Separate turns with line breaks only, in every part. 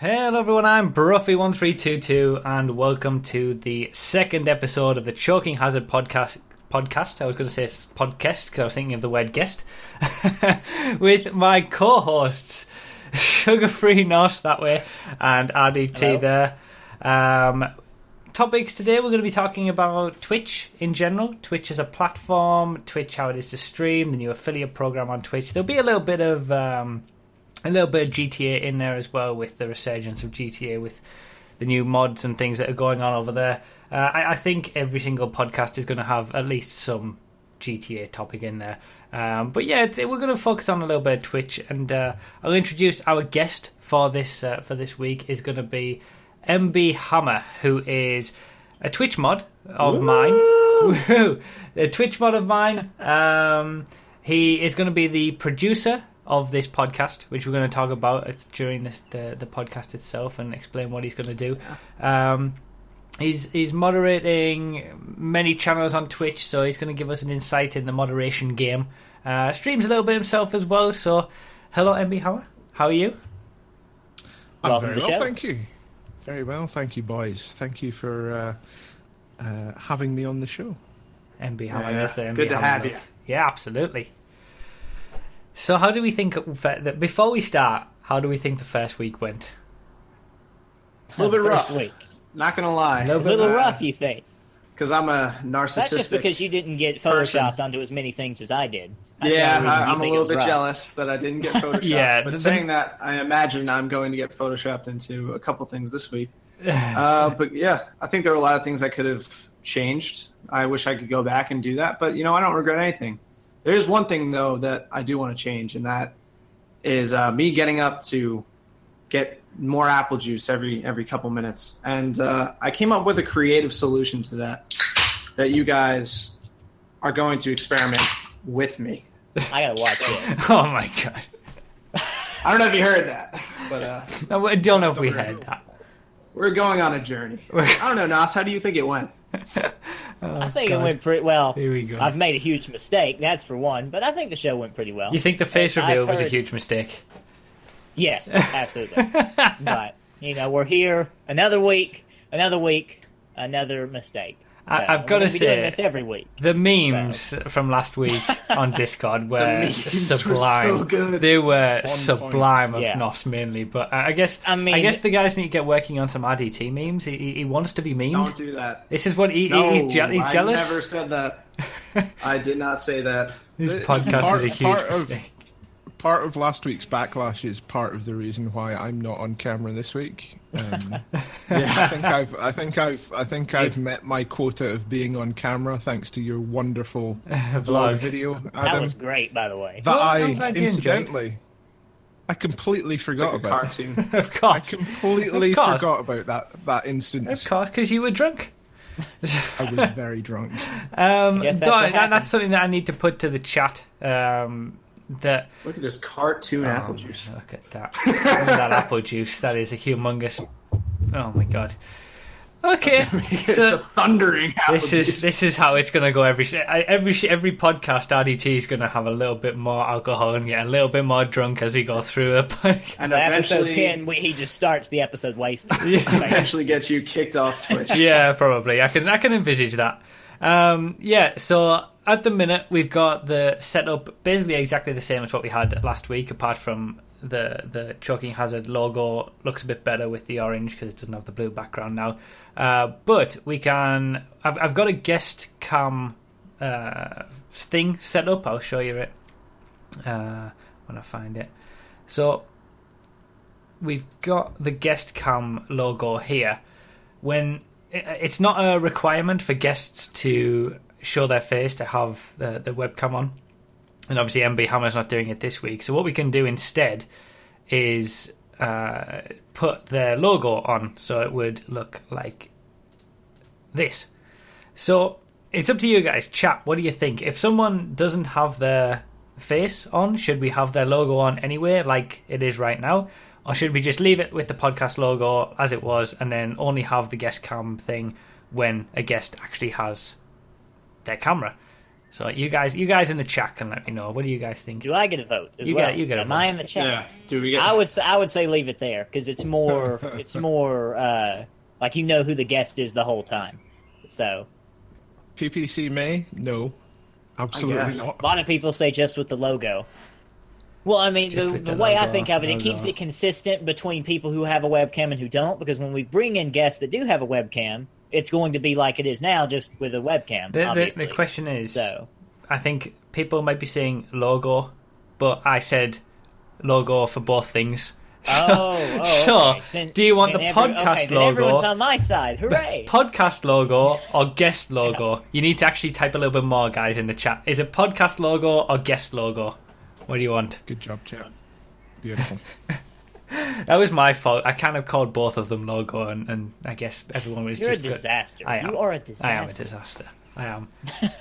Hello everyone, I'm Broughy1322 and welcome to the second episode of the Choking Hazard podcast. Podcast, I was going to say podcast because I was thinking of the word guest, with my co hosts, Sugar Free Nos that way, and RDT
Hello.
there. Um, topics today we're going to be talking about Twitch in general. Twitch as a platform, Twitch how it is to stream, the new affiliate program on Twitch. There'll be a little bit of. Um, a little bit of GTA in there as well with the resurgence of GTA with the new mods and things that are going on over there. Uh, I, I think every single podcast is going to have at least some GTA topic in there. Um, but yeah, it's, we're going to focus on a little bit of Twitch, and uh, I'll introduce our guest for this uh, for this week is going to be MB Hammer, who is a Twitch mod of mine. Woohoo! a Twitch mod of mine. Um, he is going to be the producer of this podcast, which we're going to talk about during this the, the podcast itself and explain what he's going to do. Um, he's he's moderating many channels on Twitch, so he's going to give us an insight in the moderation game. Uh, streams a little bit himself as well. So, hello, MB Hammer. How are you?
I'm
Welcome
very well,
show.
thank you. Very well, thank you, boys. Thank you for uh, uh, having me on the show.
MB Hammer.
Yeah,
that's the MB
good to
Hammer
have
love.
you.
Yeah, absolutely. So, how do we think that before we start? How do we think the first week went?
A little bit rough.
week.
Not gonna lie.
A little
A
bit
little
Uh,
rough, you think?
Because I'm a narcissistic.
That's just because you didn't get
person.
photoshopped onto as many things as I did. That's
yeah, I, I'm a little bit
rough.
jealous that I didn't get photoshopped.
Yeah,
but
the-
saying that, I imagine I'm going to get photoshopped into a couple things this week. uh, but yeah, I think there were a lot of things I could have changed. I wish I could go back and do that, but you know, I don't regret anything. There is one thing though that I do want to change, and that is uh, me getting up to get more apple juice every every couple minutes. And uh, I came up with a creative solution to that that you guys are going to experiment with me.
I gotta watch it.
oh my god!
I don't know if you heard that, but uh,
No, I don't know if we heard that.
we're going on a journey. I don't know, Nos. How do you think it went?
Oh, I think
God.
it went pretty well.
Here we go.
I've made a huge mistake, that's for one, but I think the show went pretty well.
You think the face
I've
reveal was a huge mistake?
Yes, absolutely. but you know, we're here another week, another week, another mistake.
I-
So,
I've gotta
gonna be doing
say-
this every week.
The memes from last week on Discord were
memes were
sublime.
so good.
They were
point.
sublime of
Yeah.
Nos mainly, but I I guess
I mean-
I guess the guys need to get working on some RDT memes. He, he- he wants to be memed.
Don't do that.
This is what he,
No,
he's, je- he's
I never said that. I did not say that.
This podcast
part-
was a huge
part of-
mistake.
Part of last week's backlash is part of the reason why I'm not on camera this week. Um, I think I've, I think I've, I think I've met my quota of being on camera thanks to your wonderful vlog
Vlog.
video,
That was great, by the way.
that
Well,
I
I'm glad you enjoyed.
incidentally, I completely forgot
like
about.
cartoon.
Of
I
course,
completely
Of course.
forgot about that that instance.
of course, because you were drunk.
I was very drunk.
Um,
that's
no, that- that's something that I need to put to the chat. Um, that
Look at this cartoon apple
Oh,
juice.
Look at that. Look at that apple juice. That is a humongous. Oh my god. Okay,
it's a thundering apple
this is
juice.
this is how it's going to go every every every podcast. RDT is going to have a little bit more alcohol and get a little bit more drunk as we go through the podcast.
and
By episode ten, we, he just starts the episode wasted.
eventually get you kicked off Twitch.
yeah, probably. I can I can envisage that. Um, yeah, so at the minute we've got the setup basically exactly the same as what we had last week, apart from the the choking hazard logo looks a bit better with the orange because it doesn't have the blue background now. Uh, but we can. I've, I've got a guest cam uh, thing set up. I'll show you it uh, when I find it. So we've got the guest cam logo here. When it's not a requirement for guests to show their face to have the, the webcam on, and obviously MB Hammer's not doing it this week. So what we can do instead is uh, put their logo on, so it would look like this. So it's up to you guys. Chat. What do you think? If someone doesn't have their face on, should we have their logo on anyway, like it is right now? Or should we just leave it with the podcast logo as it was and then only have the guest cam thing when a guest actually has their camera? So you guys, you guys in the chat can let me know. What do you guys think?
Do I get a vote as
You
well?
get- you get a
Am
vote.
I in the chat?
Yeah. Do we get?
I would say I would say leave it there because it's more it's more uh, like you know who the guest is the whole time. So
PPC May? No, absolutely not.
a lot of people say just with the logo. Well, I mean, the, the
the
way I think of it, it keeps it consistent between people who have a webcam and who don't. Because when we bring in guests that do have a webcam, it's going to be like it is now, just with a webcam.
The, the, the question is,
So
I think people might be saying logo, but I said logo for both things.
Oh, oh
so,
okay. Then-
do you want the
every-
podcast
okay,
logo?
Everyone's on my side. Hooray!
podcast logo or guest logo? You need to actually type a little bit more, guys, in the chat. Is it podcast logo or guest logo? What do you want?
Good job, chat. Beautiful.
That was my fault. I kind of called both of them logo, and, and I guess everyone was
You're a
just good.
disaster.
I am.
You are a disaster.
I am a disaster. I am.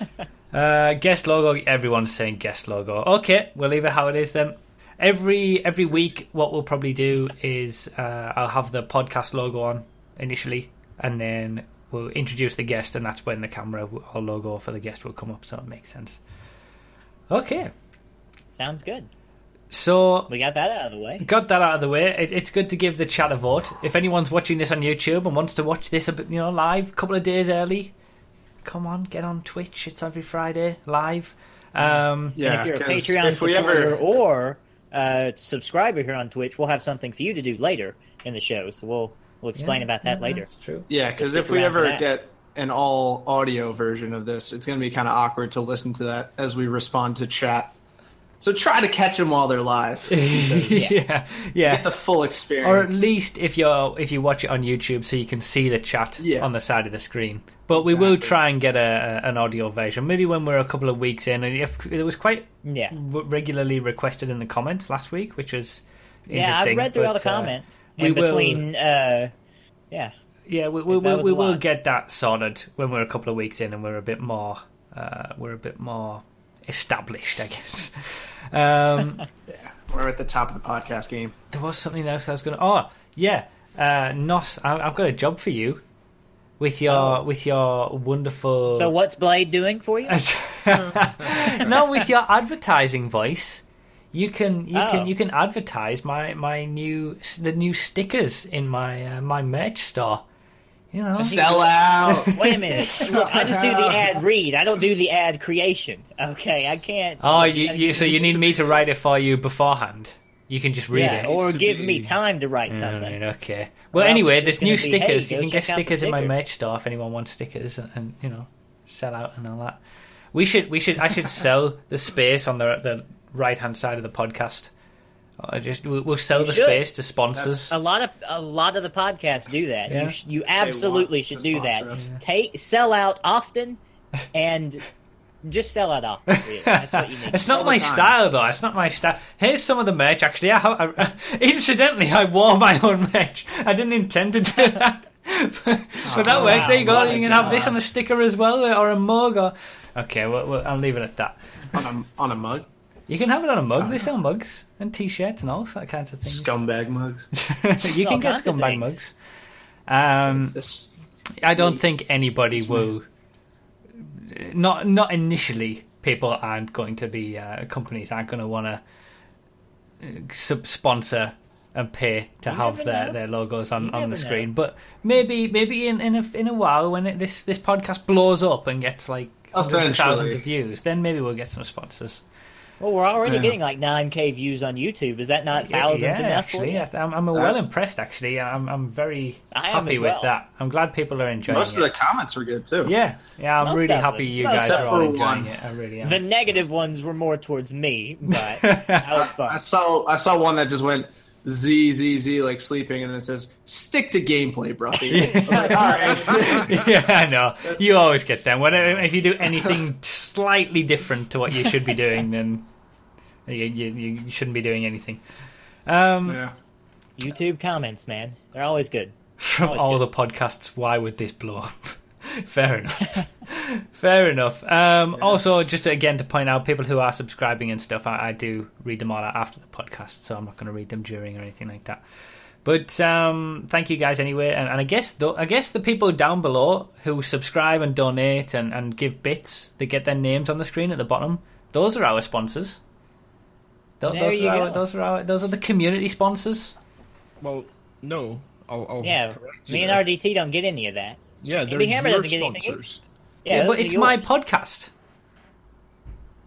uh, guest logo. Everyone's saying guest logo. Okay, we'll leave it how it is then. Every every week, what we'll probably do is uh, I'll have the podcast logo on initially, and then we'll introduce the guest, and that's when the camera or logo for the guest will come up. So it makes sense. Okay,
Sounds good.
So
We got that out of the way.
got that out of the way. It, it's good to give the chat a vote. If anyone's watching this on YouTube and wants to watch this a bit, you know, live, a couple of days early, come on, get on Twitch. It's every Friday live. Um,
And
yeah.
if you're a Patreon supporter
ever,
or uh, subscriber here on Twitch, we'll have something for you to do later in the show. So we'll we'll explain
yeah,
about that
yeah,
later.
That's true.
yeah, because
stick
if we ever get an all audio version of this, it's going to be kind of awkward to listen to that as we respond to chat. So try to catch them while they're live.
yeah, yeah.
Get the full experience.
Or at least if you're if you watch it on YouTube, so you can see the chat
Yeah.
on the side of the screen. But we will try and get a, a an audio version. Maybe when we're a couple of weeks in, and if it was quite
Yeah.
w- regularly requested in the comments last week, which was interesting.
Yeah, I
interesting.
read through all the
but, uh,
comments.
we
and
will-
uh yeah.
Yeah, we, we, we, we will
lot.
get that sorted when we're a couple of weeks in and we're a bit more uh, we're a bit more established, I guess. Um,
We're at the top of the podcast game.
there was something else I was going to. Oh, yeah, uh, Nos, I, I've got a job for you with your
Oh.
with your wonderful.
So what's Blade doing for you?
no, with your advertising voice, you can you
Oh.
can you can advertise my my new the new stickers in my uh, my merch store. You know,
Sell out.
Wait a minute. Look, I just do the ad read. I don't do the ad creation. Okay, I can't.
Oh, you, you so you need me to write it for you beforehand. You can just read
yeah,
it.
or give
be-
me time to write something.
right, okay. Well,
else
anyway, there's new
gonna be, hey,
stickers. you can get
check out the
stickers in my merch store if anyone wants stickers, and, and you know, sell out and all that. We should we should I should sell the space on the the right hand side of the podcast. I just we'll, we'll sell
You
the
should.
space to sponsors.
A lot of a lot of the podcasts do that.
Yeah.
You sh- you absolutely should do that.
us.
Take sell out often, and just sell out often. Really. That's what you need.
It's not
all
my style, though. It's not my style. Here's some of the merch. Actually, I, I, incidentally, I wore my own merch. I didn't intend to do that, but, oh, but that
Oh,
works. There you go. You can have this on a sticker as well, or a mug. Or okay, well, well, I'll leave it at that.
on a, on a mug.
You can have it on a mug. They sell mugs and t-shirts and all that kinds of things.
Scumbag mugs.
you
All
can get scumbag mugs. Um, I don't think anybody will. Not not initially. People aren't going to be. Uh, companies aren't going to want to sub sponsor and pay to
You
have their,
know.
their logos on,
You
on
never
the
know.
screen. But maybe maybe in in a, in a while when it, this this podcast blows up and gets like hundreds of thousands of views, then maybe we'll get some sponsors.
Well, we're already
Yeah.
getting like 9k views on YouTube. Is that not thousands
yeah,
enough
actually,
for you?
I th- I'm, I'm well impressed. Actually, I'm I'm very
I
happy
as
with that. I'm glad people are enjoying
Most
it.
of the comments were good too.
Yeah, yeah, I'm
Most
really happy you
Most
guys are all enjoying
One.
it. I really am.
The negative ones were more towards me, but that was fun.
I saw I saw one that just went Z Z Z like sleeping, and then it says "Stick to gameplay, Broughy." I was like, All right.
yeah, I know. You always get them. When if you do anything slightly different to what you should be doing, then you, you, you shouldn't be doing anything. Um,
yeah.
YouTube comments, man, they're always good.
From
Always
all
good.
the podcasts, why would this blow up? Fair enough. Fair enough. Um, Also, just again to point out, people who are subscribing and stuff, I, I do read them all out after the podcast, so I'm not going to read them during or anything like that. But um, thank you guys anyway, and, and I guess the, I guess the people down below who subscribe and donate and, and give bits, they get their names on the screen at the bottom. Those are our sponsors. Th-
There
those
you
are our,
go.
those are our those are the community sponsors.
Well, no. I'll, I'll
Yeah, me and. RDT don't get any of that.
Yeah, they're
MB Hammer
your
doesn't get anything.
sponsors.
Yeah,
Yeah, but
are
it's my podcast.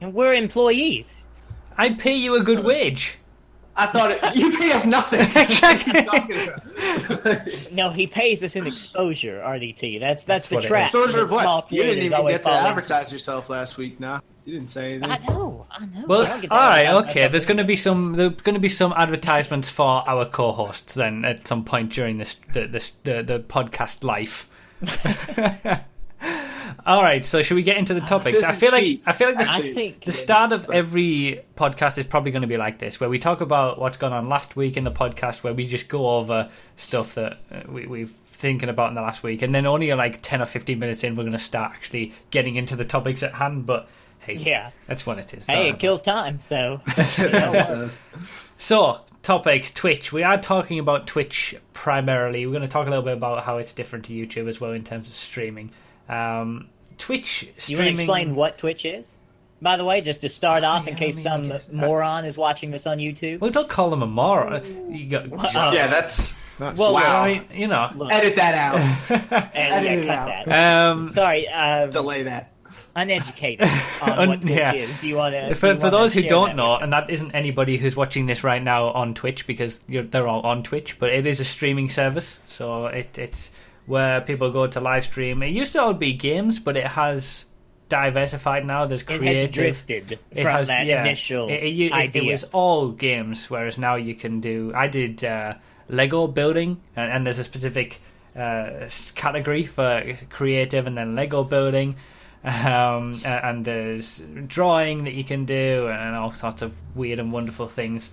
and we're employees.
I pay you a good wage.
I thought it, you pay us nothing.
No, he pays us in exposure. RDT. That's that's, the trap.
is.
Soldier
that
of
small
what? You didn't even get to
fall into.
advertise yourself last week. Nah, you didn't say anything.
I know. I know.
Well,
I don't get
all
that
right,
out of
okay.
myself
There's going to be some. There's going to be some advertisements for our co-hosts then at some point during this the this, the the podcast life. all right, so should we get into the topics?
This
I feel like. I feel like this,
I think
the start
is,
of every podcast is probably going to be like this, where we talk about what's gone on last week in the podcast, where we just go over stuff that uh, we, we've thinking about in the last week, and then only like ten or fifteen minutes in, we're going to start actually getting into the topics at hand. But hey,
Yeah.
that's what it is.
Hey, it kills time. So
It does.
So, topics Twitch. We are talking about Twitch primarily. We're going to talk a little bit about how it's different to YouTube as well in terms of streaming. Um, Twitch
you want to explain what Twitch is? By the way, just to start off, in case
I mean,
some
guess- I-
moron is watching this on YouTube.
Well, don't call them a moron. You got,
Uh,
yeah, that's
That's,
Well,
Wow.
I you know.
Look,
edit that out.
and,
edit
yeah, cut
out.
that.
Um,
Sorry, uh,
Delay that.
Uneducated on what Twitch
yeah.
is. Do you want to?
for, for those who don't know, and that isn't anybody who's watching this right now on Twitch because you're, they're all on Twitch, but it is a streaming service. So it, it's where people go to live stream. It used to all be games, but it has diversified now. There's creative.
it has drifted
It
from
has-
that
yeah.
initial
It, it, it-
idea.
it was all games, whereas now you can do. I did uh, Lego building, and, and there's a specific uh, category for creative, and then Lego building, um, and there's drawing that you can do, and all sorts of weird and wonderful things.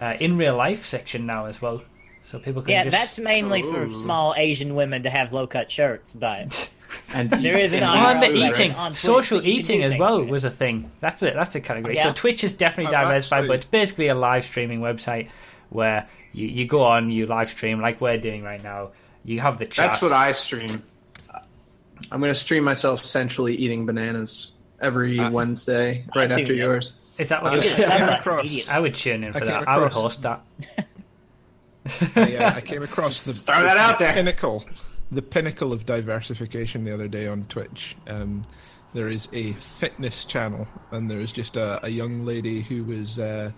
Uh, in real life section now as well, so people can
yeah,
just.
that's mainly for small Asian women to have low cut shirts, but
And
There is an
and-
honor
and the eating,
On Twitch,
social
you
eating as well
with
was a thing. That's it. That's a category.
Yeah.
So Twitch is definitely
Oh,
diversified, but it's basically a live streaming website where you, you go on, you live stream like we're doing right now. You have the chat.
That's what I stream. I'm going to stream myself centrally eating bananas every
Uh,
Wednesday, right
I
after
know.
yours.
Is that what
I
You're
is?
came
gonna sub
across-
I would tune in for
I came
that. I would host that.
I, uh, I came across the
throw that out there.
pinnacle, the pinnacle of diversification the other day on Twitch. Um, there is a fitness channel, and there is just a, a young lady who was uh,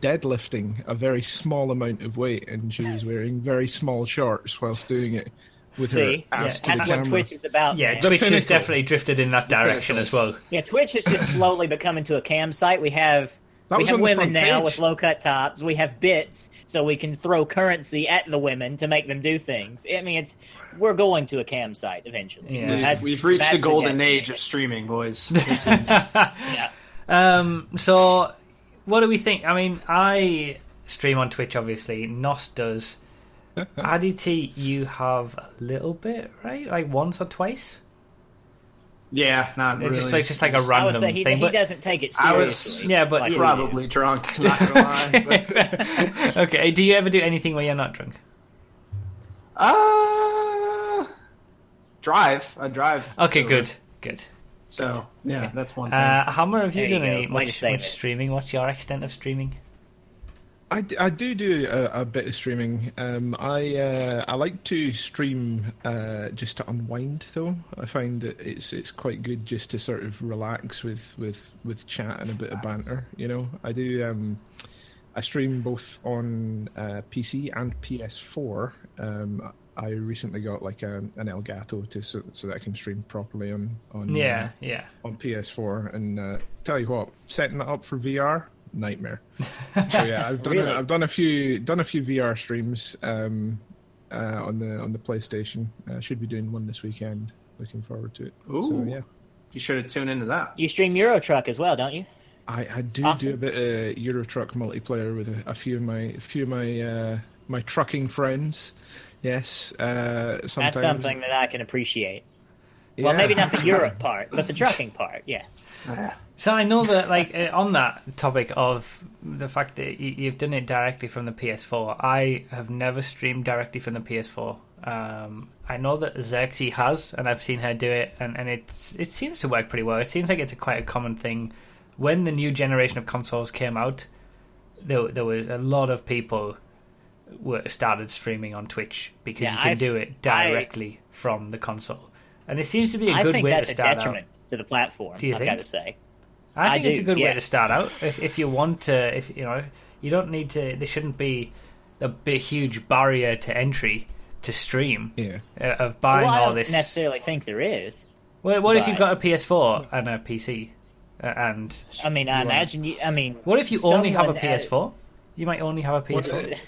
deadlifting a very small amount of weight, and she was wearing very small shorts whilst doing it with
See,
her ass
Yeah,
to the
that's what
camera.
Twitch is about.
Yeah,
man.
The
Twitch has definitely drifted in that direction as well.
Yeah, Twitch has just slowly become into a cam site. We have
That
we have women now
page.
with low cut tops. We have bits, so we can throw currency at the women to make them do things. I mean, it's we're going to a cam site eventually.
Yeah.
We've, we've reached
that's
the golden
destiny.
age of streaming, boys. This is-
Yeah.
Um, so, what do we think? I mean, I stream on Twitch, obviously. Nos does. RDT, you have a little bit, right? Like once or twice?
yeah, not
It's
really.
just like just like a
I would
random
say he,
thing.
he
but
doesn't take it
I was-
seriously.
yeah, but
like
yeah.
probably drunk. Not gonna lie. But,
okay. Do you ever do anything where you're not drunk?
uh, drive. I drive.
Okay,
so-
good, good.
So yeah, that's one thing.
Uh, Hammer, have you
There
done
go.
any much, much streaming? What's your extent of streaming?
I, I do do a, a bit of streaming. Um, I uh, I like to stream uh, just to unwind though. I find that it's it's quite good just to sort of relax with, with, with chat and a bit of banter. You know, I do. Um, I stream both on uh, PC and PS4. Um, I recently got like a, an Elgato to so, so that I can stream properly on on
Yeah,
uh,
yeah.
on PS4. And uh, tell you what, setting that up for VR nightmare. So yeah, I've done
Really?
a, I've done a few done a few VR streams um, uh, on the on the PlayStation. Uh, should be doing one this weekend. Looking forward to it. So yeah,
you should have tuned into that.
You stream Euro Truck as well, don't you?
I, I do
Often.
do a bit of Euro Truck multiplayer with a, a few of my a few of my uh, my trucking friends. Yes, uh, sometimes
That's something that I can appreciate. Well, maybe not the Europe part, but the trucking part. Yes.
Yeah.
So I know that, like, uh, on that topic of the fact that y- you've done it directly from the PS4, I have never streamed directly from the PS4. Um, I know that Xerxes has, and I've seen her do it, and, and it's it seems to work pretty well. It seems like it's a quite a common thing. When the new generation of consoles came out, there there was a lot of people were started streaming on Twitch because
Yeah,
you can
I've-
do it
I-
directly from the console, and it seems to be a
I
good
think
way
that's
to
a
start out.
detriment to the platform.
Do you
I've
think?
got to say.
I
I
think it's a
do,
good way to start out. If if you want to, if you know, you don't need to. There shouldn't be a big, huge barrier to entry to stream
Yeah.
uh, of buying
well, I
all
don't
this.
necessarily think there is.
Well, what if you've got a PS4 and a PC, uh, and
I mean, I
You
imagine you. I mean,
what if you only have a PS4? You might only have a PS4.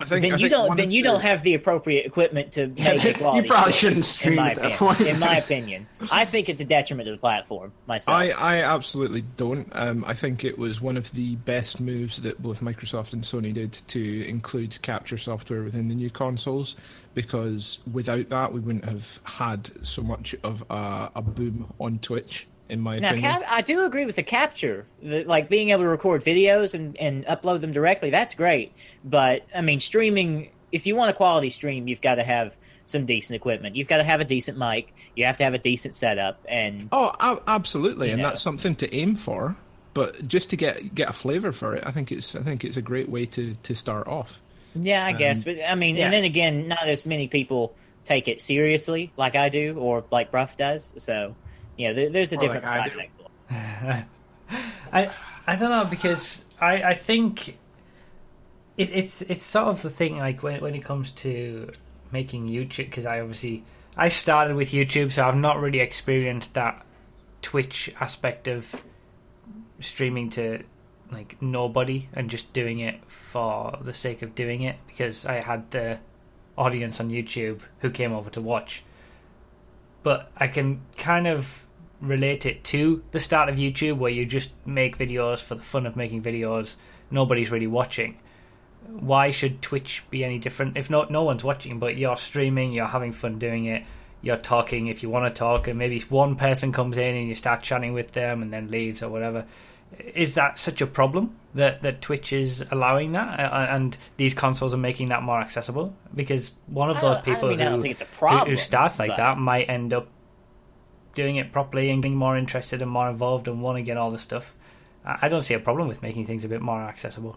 I think,
then
I
you don't. Then you
the-
don't have the appropriate equipment to make
you
quality.
probably shouldn't stream
in my
at that
opinion.
point.
in my opinion, I think it's a detriment to the platform. Myself,
I, I absolutely don't. Um, I think it was one of the best moves that both Microsoft and Sony did to include capture software within the new consoles, because without that, we wouldn't have had so much of a, a boom on Twitch. In my
Now,
opinion,
cap- I do agree with the capture, the, like being able to record videos and, and upload them directly. That's great, but I mean, streaming. If you want a quality stream, you've got to have some decent equipment. You've got to have a decent mic. You have to have a decent setup, and
oh, absolutely, and
know.
that's something to aim for. But just to get get a flavour for it, I think it's I think it's a great way to, to start off.
yeah, I guess. Um, but I mean,
yeah.
and then again, not as many people take it seriously like I do or like Brough does. So, you know, there, there's a
Or
different
like I
side
do.
of that.
I I don't know because I I think it, it's it's sort of the thing like when when it comes to making YouTube because I obviously I started with YouTube so I've not really experienced that Twitch aspect of streaming to like nobody and just doing it for the sake of doing it because I had the audience on YouTube who came over to watch but I can kind of relate it to the start of YouTube where you just make videos for the fun of making videos. Nobody's really watching. Why should Twitch be any different? If not, no one's watching, but you're streaming, you're having fun doing it, you're talking if you want to talk, and maybe one person comes in and you start chatting with them and then leaves or whatever. Is that such a problem that, that Twitch is allowing that and these consoles are making that more accessible? Because one of those
I
people
mean, I don't
who,
think it's a
who- who starts like that might end up doing it properly and getting more interested and more involved and want to get all the stuff. I I don't see a problem with making things a bit more accessible.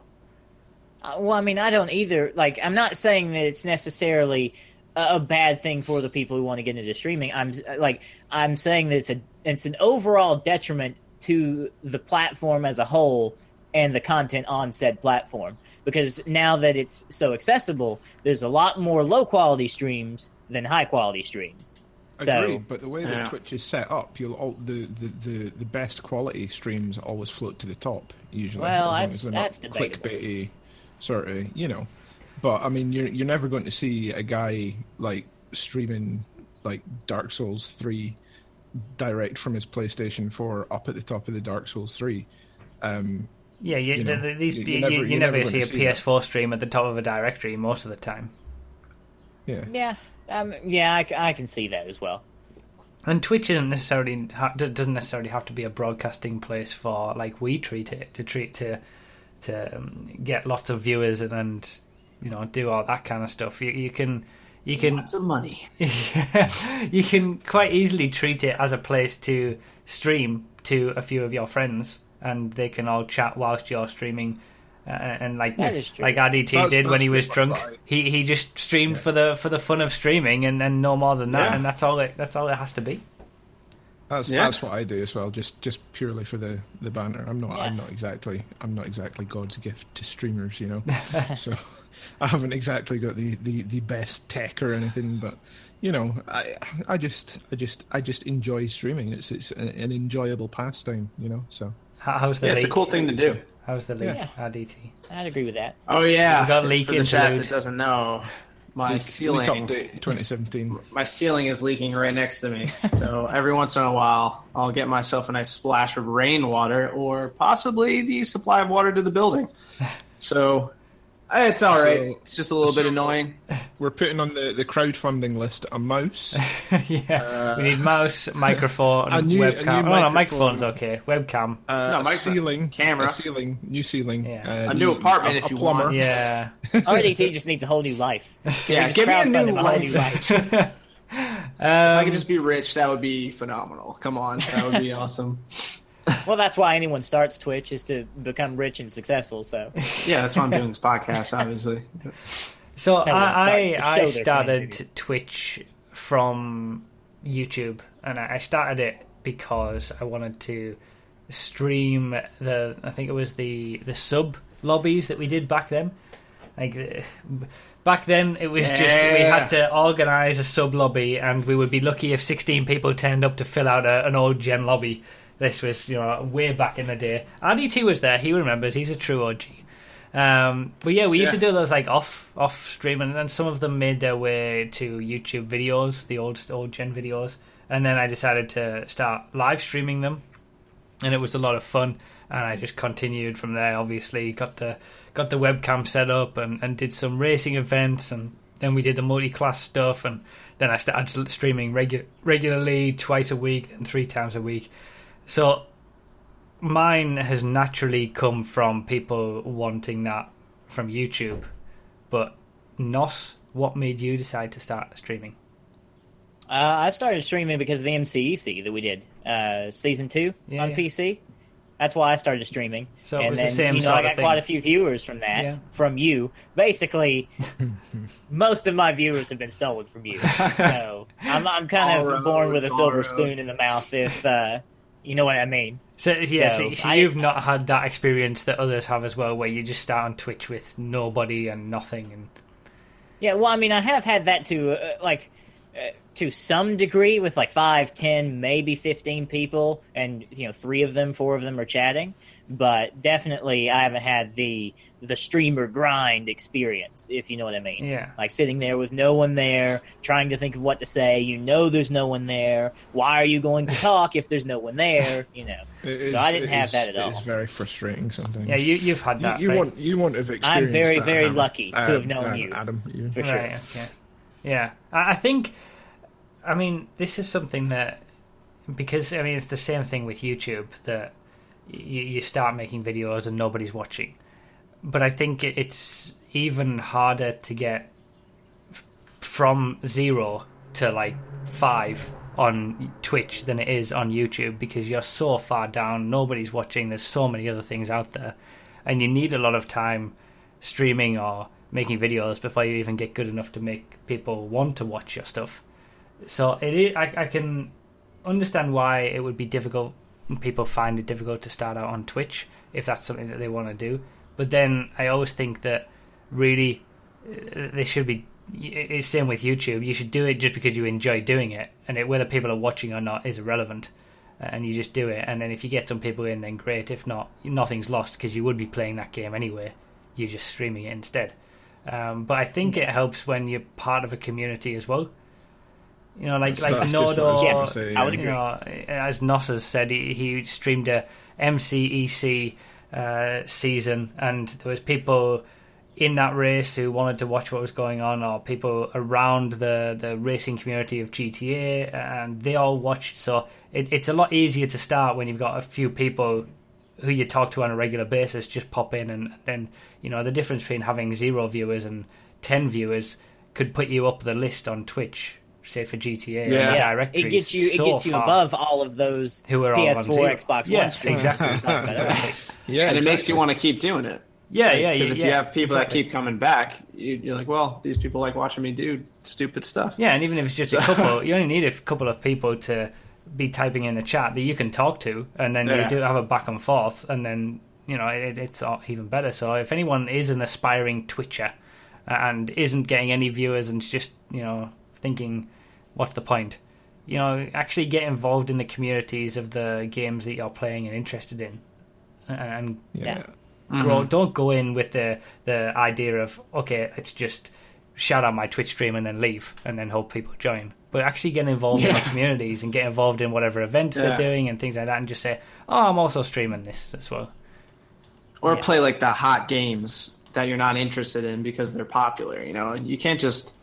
Uh, well, I mean, I don't either. Like, I'm not saying that it's necessarily a, a bad thing for the people who want to get into streaming. I'm like, I'm saying that it's a it's an overall detriment to the platform as a whole and the content on said platform because now that it's so accessible, there's a lot more low quality streams than high quality streams. So,
Agreed, but the way that
Yeah.
Twitch is set up, you'll all, the, the, the, the best quality streams always float to the top usually.
Well,
as long
that's-
as not
that's debatable.
clickbaity, sort of, you know. But I mean, you're you're never going to see a guy like streaming like Dark Souls three direct from his PlayStation four up at the top of the Dark Souls three. Um,
Yeah, you,
You know,
the, these
you-
you,
you
you,
never-
you
you're
never,
never
see a
see.
PS4 stream at the top of a directory most of the time.
yeah,
yeah, um, yeah, I can see that as well.
And Twitch isn't necessarily ha- doesn't necessarily have to be a broadcasting place for like we treat it to treat to to um, get lots of viewers and, and you know do all that kind of stuff. You, you can you can
Lots of money.
you can quite easily treat it as a place to stream to a few of your friends, and they can all chat whilst you're streaming. And like
That is true.
like RDT
That's-
did when he was drunk,
what I-
he he just streamed for the for the fun of streaming, and, and no more than that,
Yeah.
and that's all it that's all it has to be.
That's
Yeah.
that's what I do as well. Just just purely for the, the banter. I'm not I'm not exactly I'm not exactly God's gift to streamers, you know. so I haven't exactly got the, the, the best tech or anything, but you know, I I just I just I just enjoy streaming. It's it's an, an enjoyable pastime, you know. So
how's the
Yeah, it's a cool thing to do.
How's the leak?
Yeah.
RDT.
I'd agree with that.
Oh yeah,
We got leak
for the chat that doesn't know, my
leak,
ceiling,
leak update 2017.
my ceiling is leaking right next to me. so every once in a while, I'll get myself a nice splash of rainwater, or possibly the supply of water to the building. So It's all right.
So-
it's just a little bit annoying.
We're putting on the, the crowdfunding list a mouse.
yeah, we need mouse, microphone,
a new- a
webcam.
new
oh no, microphone's okay. Webcam.
Uh,
No,
a
microphone.
ceiling,
Camera.
a ceiling, new ceiling,
Yeah.
uh,
A new apartment if you
plumber.
want.
Yeah.
RDT just needs a whole new life.
Yeah,
Just
give me a
crowdfund
new
him whole new
life.
life.
If I
Um,
could just be rich, that would be phenomenal. Come on, that would be awesome.
Well, that's why anyone starts Twitch is to become rich and successful. So
Yeah, that's why I'm doing this podcast, obviously.
So
No
I,
starts
I,
to
I started
community.
Twitch from YouTube, and I I started it because I wanted to stream the. I think it was the the sub lobbies that we did back then. Like uh, back then, it was just we had to organize a sub lobby, and we would be lucky if sixteen people turned up to fill out a, an old gen lobby. This was you know way back in the day. RDT was there. He remembers. He's a true OG. Um, but yeah, we used to do those like off off streaming, and some of them made their way to YouTube videos, the old old gen videos, and then I decided to start live streaming them, and it was a lot of fun. And I just continued from there. Obviously, got the got the webcam set up and, and did some racing events, and then we did the multi class stuff, and then I started streaming regu- regularly twice a week, and three times a week. So mine has naturally come from people wanting that from YouTube. But Nos, what made you decide to start streaming?
uh, I started streaming because of the MCEC that we did uh, season two
Yeah,
on
yeah.
PC. That's why I started streaming.
So it
and
was the
then,
same
you know,
sort
I
of
got
thing.
quite a few viewers from that,
Yeah.
from you. Basically, most of my viewers have been stolen from you. So I'm, I'm kind of born with a silver
road.
spoon in the mouth, if uh, you know what I mean.
So yeah, so,
So,
so
I-
you've not had that experience that others have as well, where you just start on Twitch with nobody and nothing, and
Yeah, well, I mean, I have had that to uh, like uh, to some degree with like five, ten, maybe fifteen people, and you know, three of them, four of them are chatting. But definitely, I haven't had the the streamer grind experience, if you know what I mean.
Yeah.
like sitting there with no one there, trying to think of what to say. You know, there's no one there. Why are you going to talk if there's no one there? You know.
It
So I didn't
it
have that at all.
It's very frustrating sometimes.
yeah, you you've had that.
you
right?
want you want to have experienced
very,
that,
very
Adam.
lucky to
Uh,
have known
uh,
you.
Adam. You.
For sure.
Right, okay. Yeah. I I think, I mean, this is something that, because, I mean, it's the same thing with YouTube that you, you start making videos and nobody's watching. But I think it's even harder to get from zero to like five on Twitch than it is on YouTube because you're so far down, nobody's watching, there's so many other things out there, and you need a lot of time streaming or making videos before you even get good enough to make people want to watch your stuff. So it is, I, I can understand why it would be difficult. People find it difficult to start out on Twitch if that's something that they want to do. But then I always think that really uh, they should be. It's same with YouTube. You should do it just because you enjoy doing it, and it, whether people are watching or not is irrelevant. Uh, And you just do it, and then if you get some people in, then great. If not, nothing's lost because you would be playing that game anyway. You're just streaming it instead. Um, but I think it helps when you're part of a community as well. You know, like like
That's I was
Nodo,
gonna say,
I would
yeah.
agree.
you know, as Nos has said, he, he streamed a MCEC uh, season, and there was people in that race who wanted to watch what was going on, or people around the the racing community of GTA, and they all watched. So it, it's a lot easier to start when you've got a few people who you talk to on a regular basis just pop in, and then you know the difference between having zero viewers and ten viewers could put you up the list on Twitch. Say for GTA, and
Yeah.
the
Yeah,
directories
it gets you.
so
it gets you above all of those
who are on
PS4,
zero.
Xbox
yeah,
One streamers.
exactly.
we talked about earlier.
exactly.
Yeah,
and it makes you want to keep doing it.
Yeah, yeah,
Because if
yeah,
you have people
exactly.
that keep coming back, you, you're like, well, these people like watching me do stupid stuff.
Yeah, and even if it's just a couple, you only need a couple of people to be typing in the chat that you can talk to, and then you do have a back and forth, and then you know it, it's even better. So if anyone is an aspiring Twitcher uh, and isn't getting any viewers and just you know thinking, what's the point? You know, actually get involved in the communities of the games that you're playing and interested in, and
Yeah.
grow, mm-hmm. don't go in with the the idea of okay, let's just shout out my Twitch stream and then leave and then hope people join. But actually get involved in the communities and get involved in whatever events
Yeah.
they're doing and things like that, and just say, "Oh, I'm also streaming this as well."
Or
Yeah.
play like the hot games that you're not interested in because they're popular. You know, and you can't just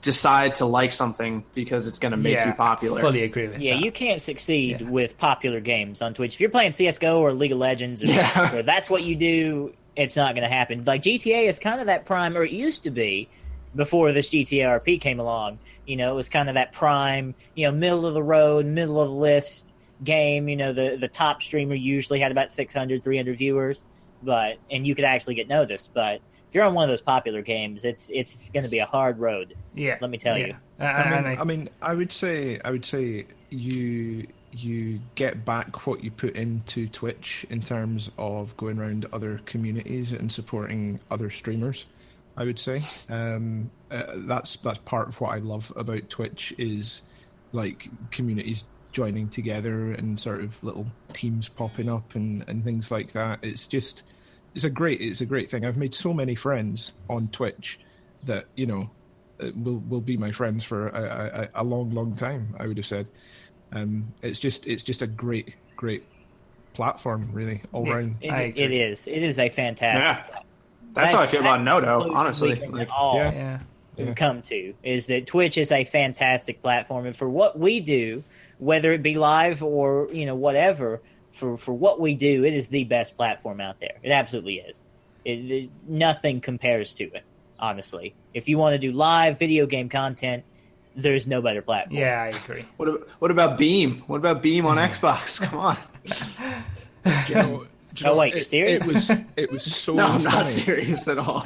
decide to like something because it's going to make
yeah,
you popular.
Fully agree with
Yeah,
that.
you can't succeed
Yeah.
with popular games on Twitch. If you're playing CS:GO or League of Legends, or,
Yeah.
or that's what you do, it's not going to happen. Like GTA is kind of that prime, or it used to be before this GTA RP came along. You know, it was kind of that prime, you know, middle of the road, middle of the list game. You know, the the top streamer usually had about 600, 300 viewers, but and you could actually get noticed. But if you're on one of those popular games, it's it's going to be a hard road.
Yeah,
Let me tell
yeah.
you.
Uh,
I mean,
I-
I mean, I would say, I would say you you get back what you put into Twitch in terms of going around other communities and supporting other streamers. I would say um, uh, that's that's part of what I love about Twitch is like communities joining together and sort of little teams popping up and, and things like that. It's just it's a great it's a great thing. I've made so many friends on Twitch that you know uh, will will be my friends for a, a, a long long time. I would have said. Um, it's just it's just a great great platform really all
Yeah.
round.
It,
I
it
agree.
is. It is a fantastic.
Yeah. That's how I feel about Noto, honestly. Like,
all
Yeah.
yeah.
Yeah.
come to is that Twitch is a fantastic platform, and for what we do, whether it be live or you know whatever, for for what we do, it is the best platform out there. It absolutely is. It, it- nothing compares to it. Honestly, if you want to do live video game content, there's no better platform.
Yeah, I agree.
what, ab- what about Beam? What about Beam on Xbox? Come on.
Do you know, do you
Oh, wait, you're
it,
serious?
It was it was so
No, I'm
funny.
not serious at all.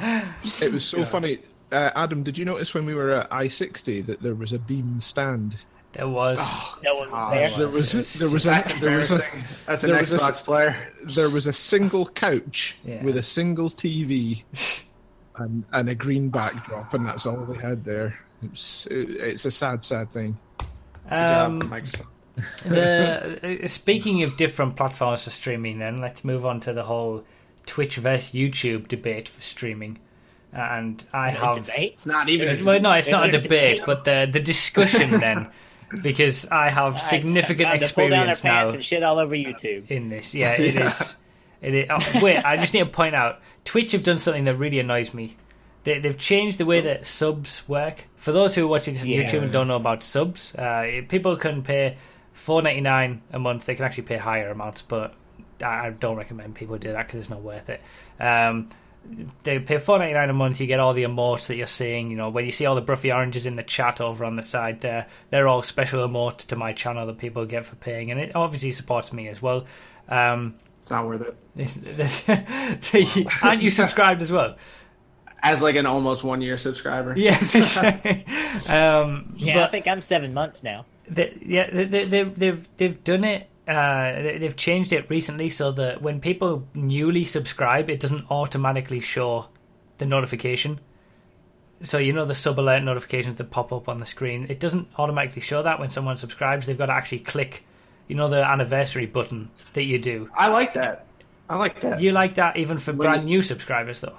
It was so funny. Uh, Adam, did you notice when we were at I sixty that there was a beam stand?
There was.
no one was
gosh.
there.
There was
It's
there was a,
That's
there was a.
That's an
there was a-
Xbox player.
there was a single couch
Yeah.
with a single TV and and a green backdrop, and that's all they had there. It's it, it's a sad, sad thing.
Good job,
Um, the uh, speaking of different platforms for streaming, then let's move on to the whole Twitch versus YouTube debate for streaming. And I have
debate.
It's not even.
well, no, it's not a debate, but the the discussion then, because I have significant
Time to pull down their
experience now
pants and shit all over YouTube.
in this. Yeah, it
Yeah.
is. It is. Oh, wait, I just need to point out Twitch have done something that really annoys me. They, they've changed the way that subs work. For those who are watching this on
Yeah.
YouTube and don't know about subs, uh, people can pay four ninety nine a month. They can actually pay higher amounts, but I I don't recommend people do that because it's not worth it. Um, they pay four ninety nine a month. You get all the emotes that you're seeing. You know when you see all the Broughy oranges in the chat over on the side there, they're all special emotes to my channel that people get for paying, and it obviously supports me as well. Um,
It's not worth it.
it's- aren't you subscribed as well?
As like an almost one year subscriber.
Yes. um,
Yeah,
but
I think I'm seven months now.
they, yeah, they, they, they've they've they've done it. Uh, they- they've changed it recently so that when people newly subscribe, it doesn't automatically show the notification. So you know the sub alert notifications that pop up on the screen. It doesn't automatically show that when someone subscribes. They've got to actually click, you know, the anniversary button that you do.
I like that. I like that.
You like that even for
When
brand
you-
new subscribers though,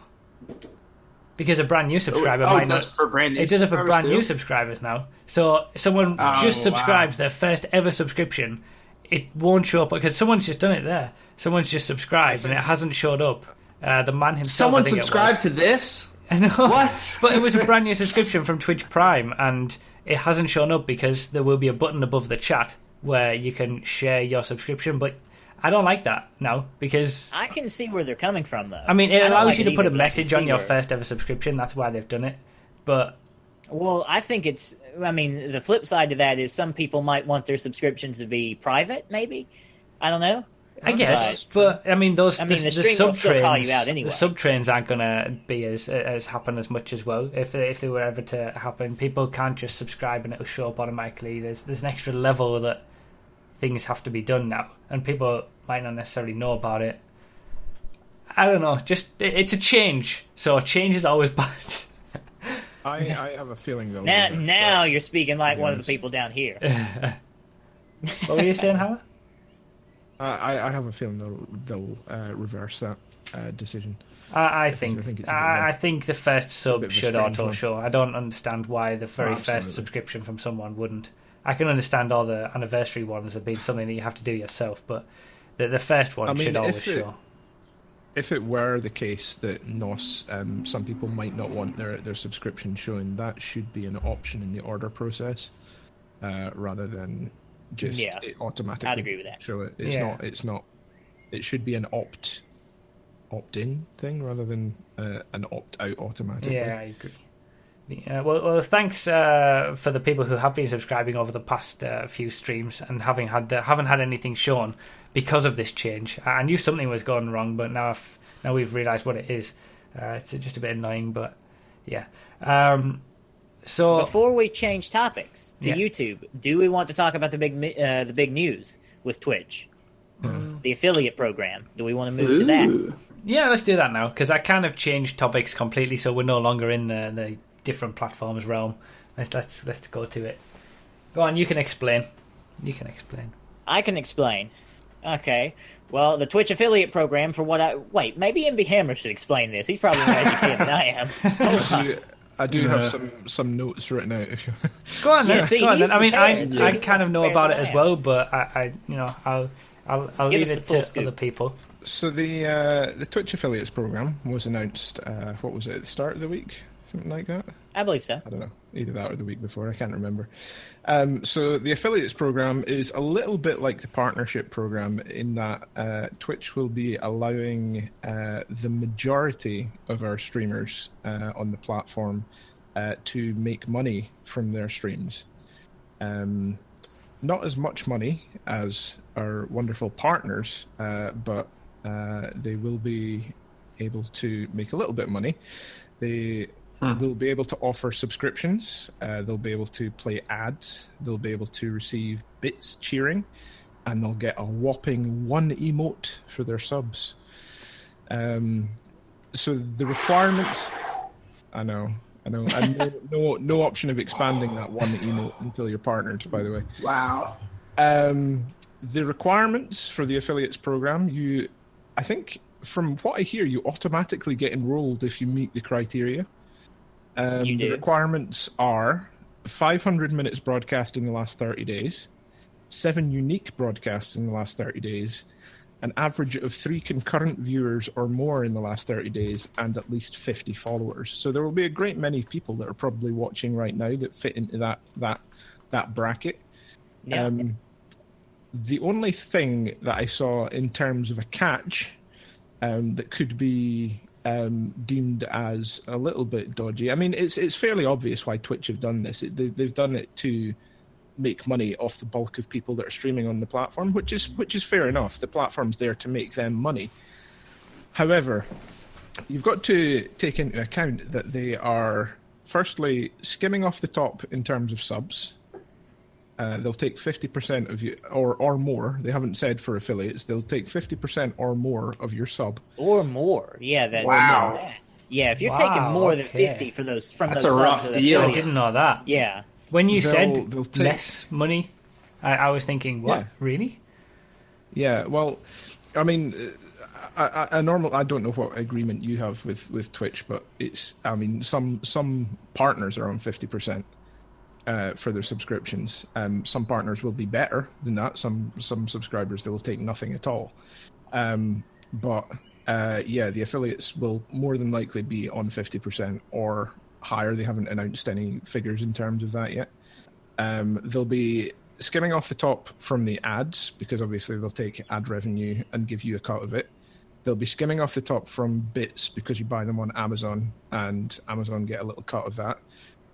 because a brand new subscriber
oh,
might not.
for brand new.
It does it for brand
too?
new subscribers now. So someone
Oh,
just
wow.
subscribes their first ever subscription, it won't show up because someone's just done it there. Someone's just subscribed and it hasn't showed up. Uh, the man himself.
Someone
I think it
subscribed to this.
I.
What?
but it was a brand new subscription from Twitch Prime, and it hasn't shown up because there will be a button above the chat where you can share your subscription. But I don't like that now because
I can see where they're coming from, though.
I mean, it
don't
allows
like
you to put a
but I can
message on your
where-
first ever subscription. That's why they've done it. But
Well, I think it's. I mean, the flip side to that is some people might want their subscriptions to be private. Maybe I don't know.
I guess, but I mean, those
I mean, the
the
stream
sub trains,
anyway.
the sub trains aren't gonna be as as happen as much as well. If they, if they were ever to happen, people can't just subscribe and it'll show up automatically. There's there's an extra level that things have to be done now, and people might not necessarily know about it. I don't know. Just it- it's a change, so change is always bad.
I, I have a feeling they'll.
Now,
do
now you're speaking like
be
one of the people down here.
what were you saying, Howard?
I, I have a feeling they'll they'll uh, reverse that uh, decision.
I, I think
I think it's
I,
of a-
I think the first sub should auto
one.
show. I don't understand why the very
Oh,
first subscription from someone wouldn't. I can understand all the anniversary ones have been something that you have to do yourself, but the the first one
I mean,
should always
it-
show.
If it were the case that NOS, um, some people might not want their their subscription shown, that should be an option in the order process, uh, rather than just
Yeah.
it automatically
I'd agree with that.
show it. It's
Yeah.
not. It's not. It should be an opt opt in thing rather than uh, an opt out automatically.
Yeah, I agree. Yeah, well, well, thanks uh, for the people who have been subscribing over the past uh, few streams and having had haven't had anything shown because of this change. I knew something was going wrong, but now I've, now we've realised what it is. Uh, it's just a bit annoying, but yeah. Um, so
Before we change topics to
Yeah.
YouTube, do we want to talk about the big uh, the big news with Twitch, the affiliate program? Do we want to move to that?
Yeah, let's do that now because I kind of changed topics completely, so we're no longer in the the different platforms realm. Let's let's let's go to it. Go on, you can explain. You can explain.
I can explain. Okay. Well, the Twitch affiliate program, for what I wait, maybe MB Hammer should explain this. He's probably more educated than I am.
I do, I do have
Yeah.
some some notes written out. If you,
Go on, then.
Yeah, see,
Go on, then. I mean, I
prepared.
I kind of know
prepared
about it as well, but I, I you know I'll I'll I'll leave it to
scoop.
other people.
so the uh, the Twitch affiliates program was announced. Uh, what was it? At the start of the week, something like that.
I believe so.
I don't know, either that or the week before. I can't remember. Um, so the affiliates program is a little bit like the partnership program in that uh, Twitch will be allowing uh, the majority of our streamers uh, on the platform uh, to make money from their streams. Um, not as much money as our wonderful partners, uh, but uh, they will be able to make a little bit of money. They will be able to offer subscriptions. Uh, they'll be able to play ads. They'll be able to receive bits cheering, and they'll get a whopping one emote for their subs. Um, so the requirements. I know, I know, and no, no, no option of expanding that one emote until you're partnered. By the way,
Wow.
um, the requirements for the affiliates program, you, I think, from what I hear, you automatically get enrolled if you meet the criteria. Um,
You
the requirements are 500 minutes broadcast in the last 30 days, seven unique broadcasts in the last 30 days, an average of three concurrent viewers or more in the last 30 days, and at least 50 followers. So there will be a great many people that are probably watching right now that fit into that that that bracket.
Yeah.
Um, the only thing that I saw in terms of a catch um, that could be um, deemed as a little bit dodgy. I mean, it's it's fairly obvious why Twitch have done this. It, they, they've done it to make money off the bulk of people that are streaming on the platform, which is which is fair enough. The platform's there to make them money. However, you've got to take into account that they are firstly skimming off the top in terms of subs. Uh, they'll take 50% of you, or, or more. They haven't said for affiliates. They'll take 50% or more of your sub.
or more. Yeah, that.
Wow.
that. Yeah, if you're
Wow,
taking more than fifty for those from
That's
those
a rough
of
deal.
I didn't know that.
Yeah,
When you
They'll-
said
they'll take-
less money, I, I was thinking, what?
Yeah.
Really?
Yeah, well, I mean, uh, I, I, I normal. I don't know what agreement you have with, with Twitch, but it's. I mean, some some partners are on fifty percent uh, for their subscriptions. Um, some partners will be better than that. Some some subscribers they will take nothing at all. Um, but uh, yeah, the affiliates will more than likely be on fifty percent or higher. They haven't announced any figures in terms of that yet. Um, they'll be skimming off the top from the ads because obviously they'll take ad revenue and give you a cut of it. They'll be skimming off the top from bits because you buy them on Amazon and Amazon get a little cut of that.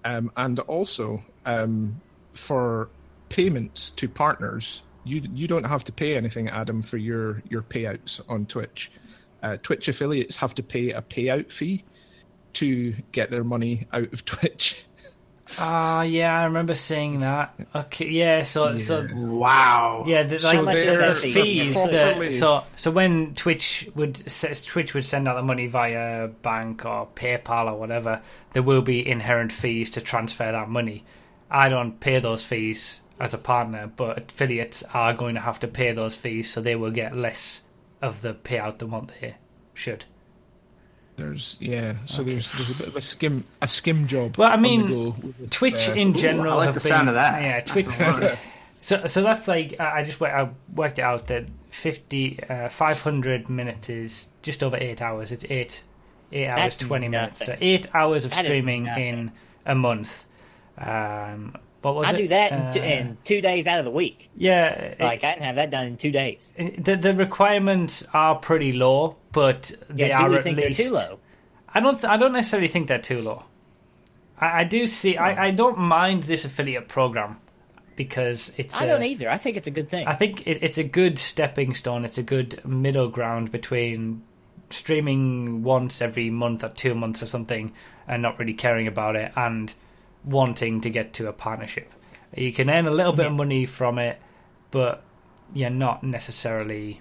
Um, and also um, for payments to partners, you you don't have to pay anything, Adam, for your your payouts on Twitch. Uh, Twitch affiliates have to pay a payout fee to get their money out of Twitch.
Ah, yeah, I remember seeing that. Okay, yeah, so so
Wow.
yeah, the,
So
like
How
the, the fees.
Properly-
The, so so when Twitch would Twitch would send out the money via bank or PayPal or whatever, there will be inherent fees to transfer that money. I don't pay those fees as a partner, but affiliates are going to have to pay those fees, so they will get less of the payout than what they should.
There's yeah, so there's there's a bit of a skim a skim job.
Well, I
on the
mean,
go with,
Twitch
uh,
in general.
I like the
been,
sound of that.
Yeah, Twitch. So, so that's like I I just I worked it out that 50, uh, 500 minutes is just over eight hours. It's eight, eight hours
That's
twenty minutes. So eight hours of
That is
streaming in a month. Um, what was
I
it?
do that in, t-
Uh,
in two days out of the week.
yeah,
Like I can have that done in two days.
the the requirements are pretty low, but they
Yeah, do
are
we
at
think
least
they're too low?
I don't. Th- I don't necessarily think they're too low. I, I do see. I, I don't mind this affiliate program because it's.
I
a-
don't either. I think it's a good thing.
I think it, it's a good stepping stone. It's a good middle ground between streaming once every month or two months or something and not really caring about it and wanting to get to a partnership. You can earn a little bit of money from it, but you're not necessarily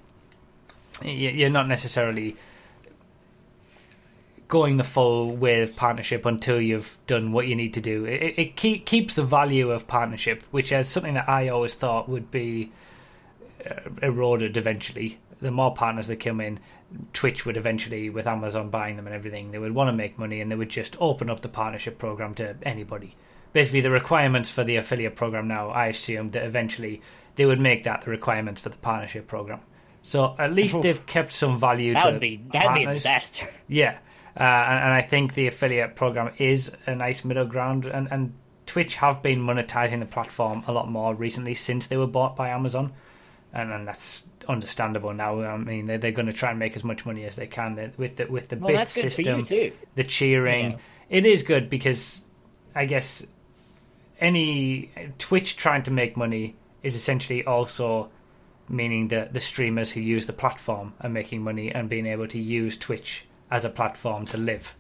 you're not necessarily going the full with partnership until you've done what you need to do. It, it keep, keeps the value of partnership, which is something that I always thought would be uh, eroded eventually. The more partners that come in, Twitch would eventually, with Amazon buying them and everything, they would want to make money and they would just open up the partnership program to anybody. Basically, the requirements for the affiliate program now, I assume that eventually they would make that the requirements for the partnership program. So at least they've kept some value
that
to
would be that'd be a disaster.
Yeah, uh, and, and I think the affiliate program is a nice middle ground, and, and Twitch have been monetizing the platform a lot more recently since they were bought by Amazon, and, and that's understandable now. I mean, they're, they're going to try and make as much money as they can They- with the with the
Well,
bit system,
for you too.
the cheering.
Yeah.
It is good because I guess any Twitch trying to make money is essentially also meaning that the streamers who use the platform are making money and being able to use Twitch as a platform to live.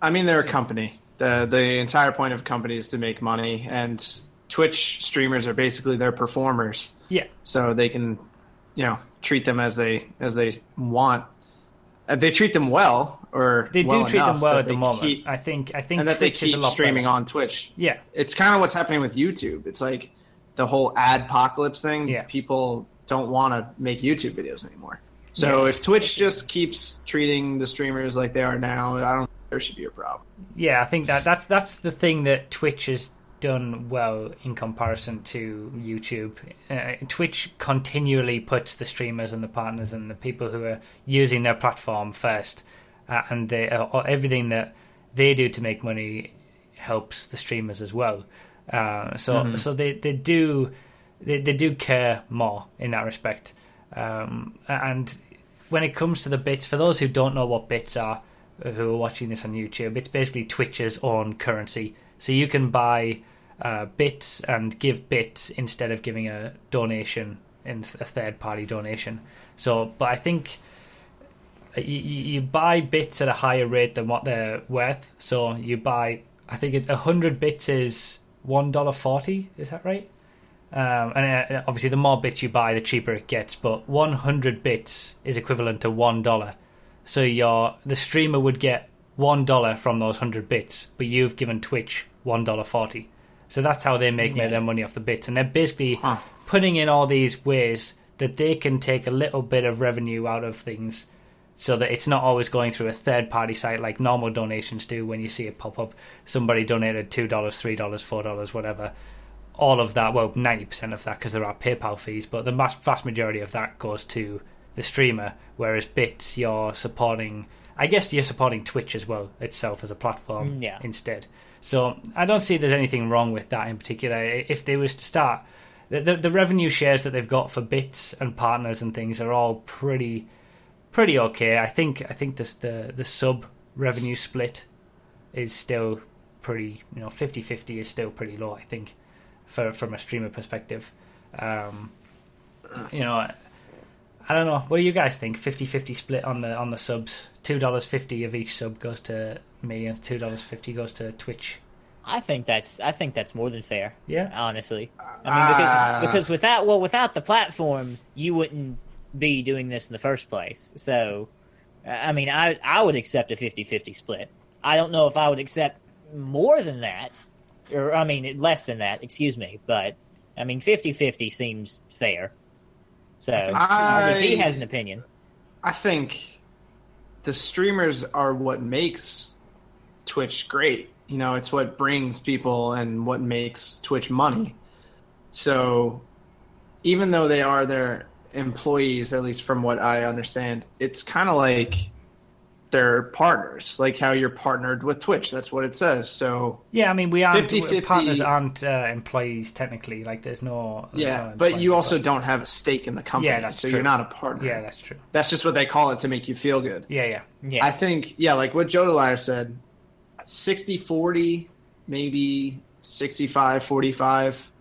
I mean, they're a company. the The entire point of a company is to make money, and Twitch streamers are basically their performers,
Yeah,
so they can, you know, treat them as they as they want. Uh, they treat them well, or
they do
well
treat them well at the
they
moment.
keep-
I think. I think
and that they
Twitch is
keep streaming
better.
on Twitch.
Yeah,
It's kind of what's happening with YouTube. It's like the whole adpocalypse thing.
Yeah.
People don't want to make YouTube videos anymore. So
Yeah.
if Twitch just keeps treating the streamers like they are now, I don't think there should be a problem.
yeah. I think that that's that's the thing that Twitch has done well in comparison to YouTube. Uh, Twitch continually puts the streamers and the partners and the people who are using their platform first, uh, and they uh, everything that they do to make money helps the streamers as well. Uh, so so they, they do they, they do care more in that respect. Um, and when it comes to the bits, for those who don't know what bits are, uh, who are watching this on YouTube, it's basically Twitch's own currency. So you can buy uh, bits and give bits instead of giving a donation in a third party donation. So, but I think you, you you buy bits at a higher rate than what they're worth. So you buy, I think it's hundred bits is one dollar forty. Is that right? Um, and uh, obviously, the more bits you buy, the cheaper it gets. But one hundred bits is equivalent to one dollar. So your the streamer would get one dollar from those hundred bits, but you've given Twitch one dollar forty. So that's how they make
Yeah.
their money off the bits, and they're basically
Huh.
putting in all these ways that they can take a little bit of revenue out of things so that it's not always going through a third party site like normal donations do when you see it pop up. Somebody donated $2 $3 $4 whatever. All of that well 90% of that because there are paypal fees but the vast, vast majority of that goes to the streamer whereas bits you're supporting i guess you're supporting twitch as well itself as a platform
Mm, yeah.
instead. So i don't see there's anything wrong with that in particular. If they was to start the, the, the revenue shares that they've got for bits and partners and things are all pretty pretty okay. I think I think this the the sub revenue split is still pretty you know 50-50 is still pretty low I think for from a streamer perspective. Um, you know I don't know. What do you guys think? 50-50 split on the on the subs. Two dollars fifty of each sub goes to me, and two dollars fifty goes to Twitch.
I think that's I think that's more than fair.
Yeah.
honestly. I mean, because
Ah.
because without well, without the platform, you wouldn't be doing this in the first place. So, I mean, I I would accept a 50-50 split. I don't know if I would accept more than that, or I mean, less than that. Excuse me, but I mean, 50-50 seems fair. So,
I-
RDT has an opinion.
I think the streamers are what makes Twitch great. You know, it's what brings people and what makes Twitch money. So even though they are their employees, at least from what I understand, it's kind of like they're partners, like how you're partnered with Twitch. That's what it says. So
Yeah, I mean, we aren't
50-50.
partners aren't uh, employees technically. Like, there's no
yeah,
no
but you
employment,
also don't have a stake in the company.
Yeah, that's
so
true.
you're not a partner.
yeah, that's true.
That's just what they call it to make you feel good.
Yeah, yeah.
Yeah.
I think, yeah, like what Joe Jodelier said 60 40, maybe 65 45,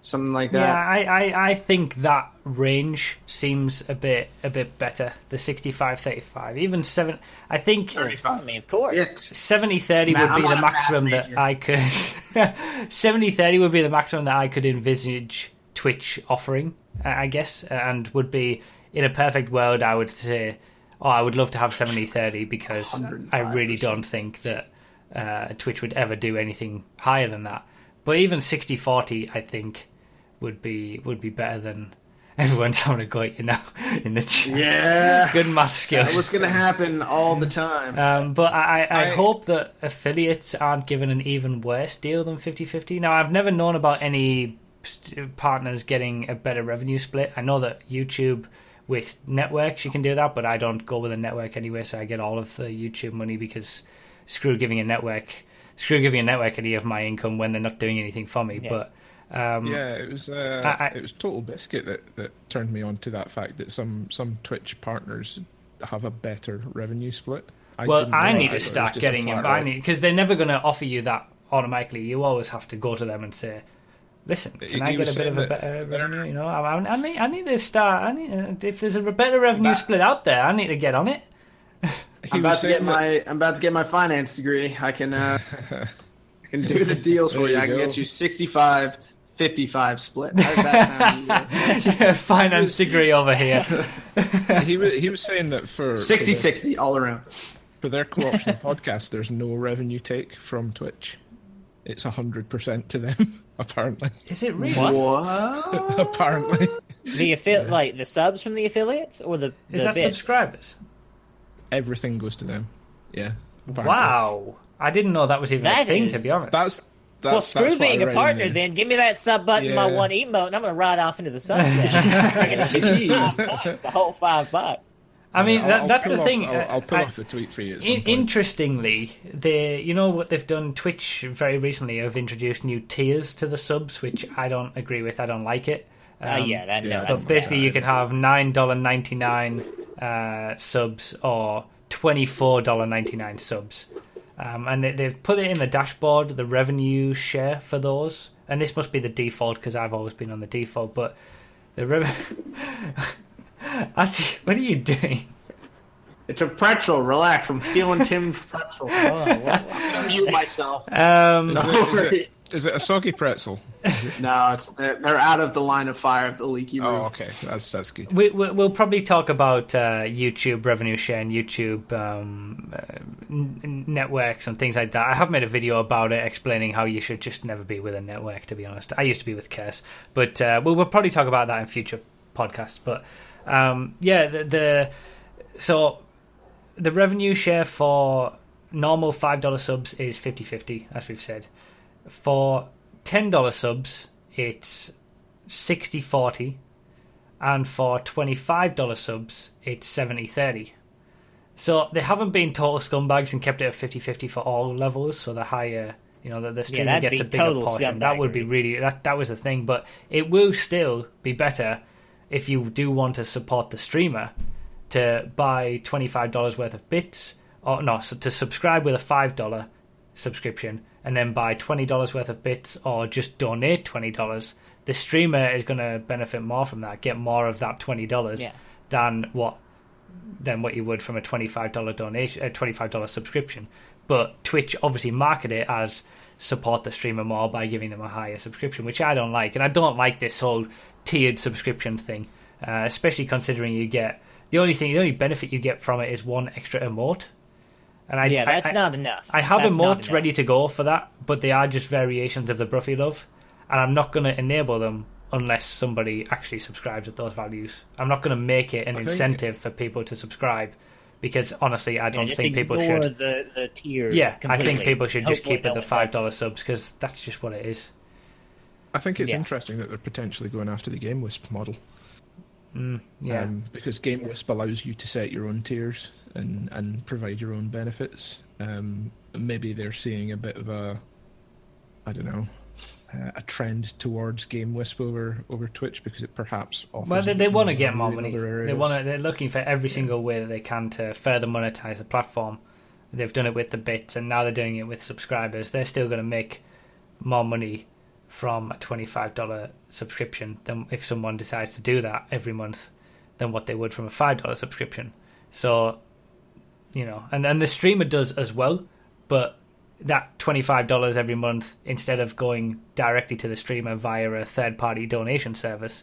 something like
Yeah,
that.
I, I, I think that range seems a bit a bit better. The 65-35. Even seven. I think
35.
I mean, of course.
It.
70-30
Matt,
would be
I'm
the maximum that. I could. 70-30 would be the maximum that I could envisage Twitch offering. I I guess, and would be in a perfect world. I would say, oh, I would love to have 70-30 because I really don't think that uh, Twitch would ever do anything higher than that. But even 60-40, I think, would be would be better than everyone's having a go you now in the chat.
Yeah.
Good math skills.
That was going to happen all the time.
Um, but I, I, I
I-
hope that affiliates aren't given an even worse deal than 50 50. Now, I've never known about any partners getting a better revenue split. I know that YouTube with networks you can do that, but I don't go with a network anyway, so I get all of the YouTube money because screw giving a network. Screw giving a network any of my income when they're not doing anything for me.
Yeah.
But um,
Yeah, it was uh,
I- I-
it was TotalBiscuit that, that turned me on to that fact that some some Twitch partners have a better revenue split. I
well, I need to start getting
flat
it. I need because they're never going to offer you that automatically. You always have to go to them and say, "Listen,
He-
can I
he
get a bit of a
saying that-
better revenue?" You know, I, I, I need, I need to start. I need, uh, if there's a better revenue
That-
split out there, I need to get on it.
I'm about to get
that-
my I'm about to get my finance degree. I can uh, I can do the deals for you.
you
I can
go.
get you 65 55 split. How does that?
Finance degree over here.
he was he was saying that for
60
for,
60 all around.
for their Co-Optional podcast, there's no revenue take from Twitch. It's hundred percent to them, apparently.
Is it really?
What?
apparently,
The affi- like the subs from the affiliates or the,
Is
the
that
bits?
subscribers?
everything goes to them. Yeah. apparently.
Wow, I didn't know that was even a thing.
is-
To be honest,
That's that's
Well, screw
that's
being a partner
in
then. Give me that sub button, my
Yeah.
one emote, and I'm going to ride off into the sunset.
Jeez.
That's the whole five bucks.
I mean,
I'll-
that,
I'll
that's the
off-
thing.
I'll,
uh,
I'll pull
I-
off the tweet for you.
In- interestingly, they you know what they've done. Twitch very recently have introduced new tiers to the subs, which I don't agree with. I don't like it.
Oh
Um,
yeah, that,
yeah,
no,
but
that's
But basically, you can have nine dollar ninety nine uh, subs or twenty four dollar ninety nine subs, um, and they, they've put it in the dashboard the revenue share for those. And this must be the default because I've always been on the default. But the revenue. what are you doing?
It's a pretzel. Relax. I'm stealing Tim's pretzel.
Oh, what-
I'm mute myself.
Um,
Is it-
Don't
is,
worry.
It, is it a soggy pretzel?
No, it's they're, they're out of the line of fire of the leaky roof.
Oh, okay, that's that's good.
We, we, we'll probably talk about uh, YouTube revenue share and YouTube um, uh, n- n- networks and things like that. I have made a video about it explaining how you should just never be with a network, to be honest. I used to be with Curse, but uh, we'll, we'll probably talk about that in future podcasts. But um, yeah, the, the so the revenue share for normal $5 subs is 50 50, as we've said. For $10 subs, it's 60 40 and for $25 subs, it's 70 30. So they haven't been total scumbags and kept it at 50 50 for all levels, so the higher, you know, the, the streamer
that'd
gets a bigger portion. That would be really, that, that was the thing, but it will still be better if you do want to support the streamer to buy $25 worth of bits, or no, so to subscribe with a $5 subscription and then buy $20 worth of bits or just donate $20 the streamer is going to benefit more from that get more of that $20
Yeah.
than what than what you would from a $25 donation a $25 subscription but twitch obviously market it as support the streamer more by giving them a higher subscription which i don't like and i don't like this whole tiered subscription thing uh, especially considering you get the only thing the only benefit you get from it is one extra emote and I,
yeah,
I-
that's
I-
not enough.
I have
That's not
emotes ready to go for that, but they are just variations of the Broughy love, and I'm not going to enable them unless somebody actually subscribes at those values. I'm not going to make it an
I think-
incentive for people to subscribe because honestly, I don't
just
think people should.
The, the tiers
Yeah, I think people should just
Hopefully
keep it the five dollar subs because that's just what it is.
I think it's
Yeah.
interesting that they're potentially going after the GameWisp model.
Yeah.
Um, because GameWisp allows you to set your own tiers and, and provide your own benefits. Um, maybe they're seeing a bit of a, I don't know, uh, a trend towards GameWisp over over Twitch because it perhaps offers.
Well, they, they want to get more money. They want to. They're looking for every single way that they can to further monetize the platform. They've done it with the bits, and now they're doing it with subscribers. They're still going to make more money from a twenty-five dollar subscription than if someone decides to do that every month than what they would from a five dollar subscription. So, you know, and and the streamer does as well, but that twenty-five dollars every month instead of going directly to the streamer via a third-party donation service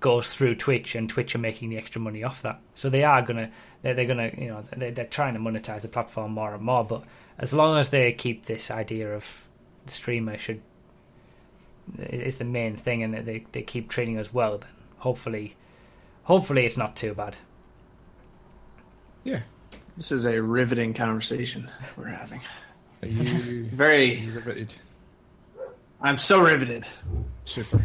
goes through Twitch, and Twitch are making the extra money off that. So they are gonna, they're, they're gonna, you know, they're, they're trying to monetize the platform more and more. But as long as they keep this idea of the streamer should is the main thing, and they they keep treating us well, then hopefully, hopefully it's not too bad.
Yeah.
This is a riveting conversation we're having.
Are you
Very.
riveted?
I'm so riveted.
Super.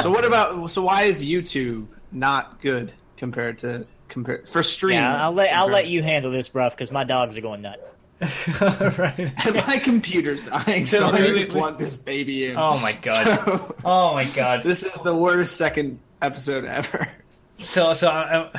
So what about? So why is YouTube not good compared to compare for streaming?
Yeah, I'll let I'll let you handle this, bruv, because my dogs are going nuts.
right.
My computer's dying, so I need to
wait, wait.
plug this baby in.
Oh my god.
So,
Oh my god.
this is the worst second episode ever.
So so uh,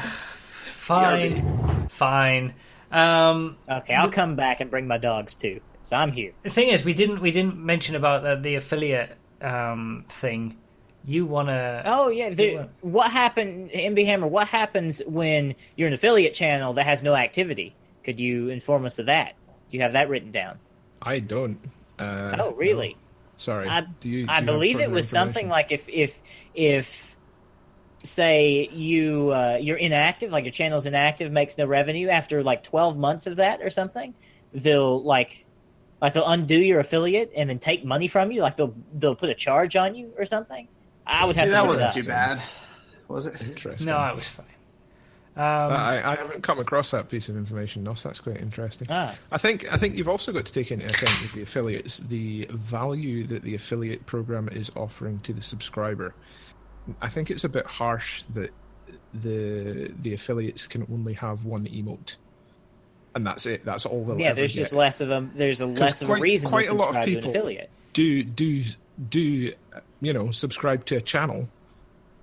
fine, fine. Um,
Okay, I'll come back and bring my dogs too. So I'm here.
the thing is, we didn't we didn't mention about the, the affiliate um thing. You wanna?
Oh yeah,
You
there,
what?
what happened, MB Hammer? What happens when you're an affiliate channel that has no activity? Could you inform us of that? Do you have that written down?
I don't. Uh,
oh, really?
no. Sorry.
I,
do you, do
I
you
believe it was something like if if if say you uh, you're inactive, like your channel's inactive, makes no revenue after like 12 months of that or something, they'll like like they'll undo your affiliate and then take money from you. Like they'll they'll put a charge on you or something. I would have
See,
to
that wasn't
it
too bad, was it?
Interesting.
No, I was fine. Um,
I, I haven't come across that piece of information, Nos. That's quite interesting.
Ah.
I think I think you've also got to take into account with the affiliates the value that the affiliate program is offering to the subscriber. I think it's a bit harsh that the the affiliates can only have one emote, and that's it. That's all they'll
Yeah, there's
get.
just less of them. there's a less of a reason
quite
to
a lot of
subscribe to an
people-
affiliate.
do do do you know subscribe to a channel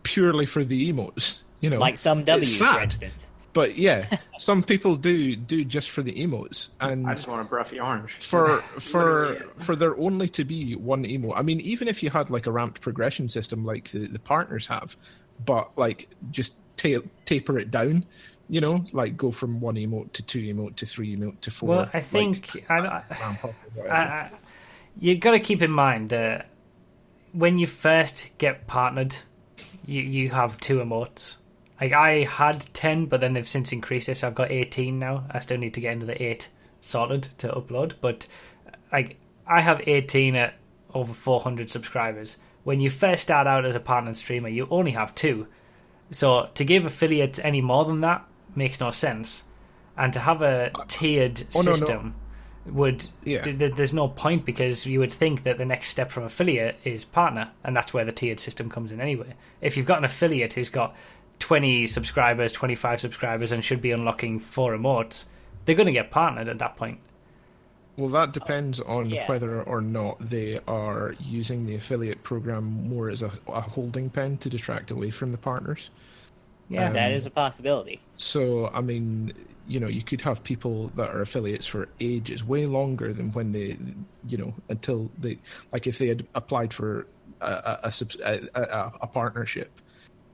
purely for the emotes. You know,
Like some W,
It's
for instance.
But yeah, some people do do just for the emotes, and
I just want a Broughy orange.
for for for there only to be one emote. I mean, even if you had like a ramped progression system like the, the partners have, but like just ta- taper it down, you know, like go from one emote to two emote to three emote to four.
Well, I think- I- I-
ramp up or whatever.
I, I, you got to keep in mind that when you first get partnered, you you have two emotes. Like I had ten, but then they've since increased it, so I've got eighteen now. I still need to get into the eight sorted to upload, but like I have eighteen at over four hundred subscribers. When you first start out as a partner streamer, you only have two. So to give affiliates any more than that makes no sense. And to have a tiered
Oh, no, no.
system would
Yeah.
th- there's no point because you would think that the next step from affiliate is partner, and that's where the tiered system comes in anyway. If you've got an affiliate who's got 20 subscribers, 25 subscribers, and should be unlocking four emotes, they're going to get partnered at that point.
Well, that depends on
Yeah.
whether or not they are using the affiliate program more as a, a holding pen to distract away from the partners.
Yeah, um,
that is a possibility.
So, I mean, you know, you could have people that are affiliates for ages, way longer than when they, you know, until they, like if they had applied for a, a, a, a, a, a partnership,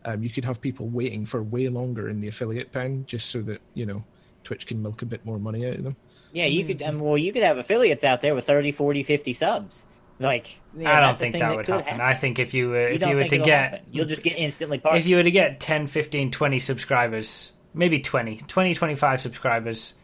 um, you could have people waiting for way longer in the affiliate pen just so that, you know, Twitch can milk a bit more money out of them.
Yeah, you could. Um, well, you could have affiliates out there with 30, 40, 50 subs. Like, yeah,
I don't think
thing
that would
could
happen. I think if you were
You
if
don't
you were to get
happen? you'll just get instantly partnered.
if you were to get 10, 15, 20 subscribers, maybe 20, 20, 25 subscribers,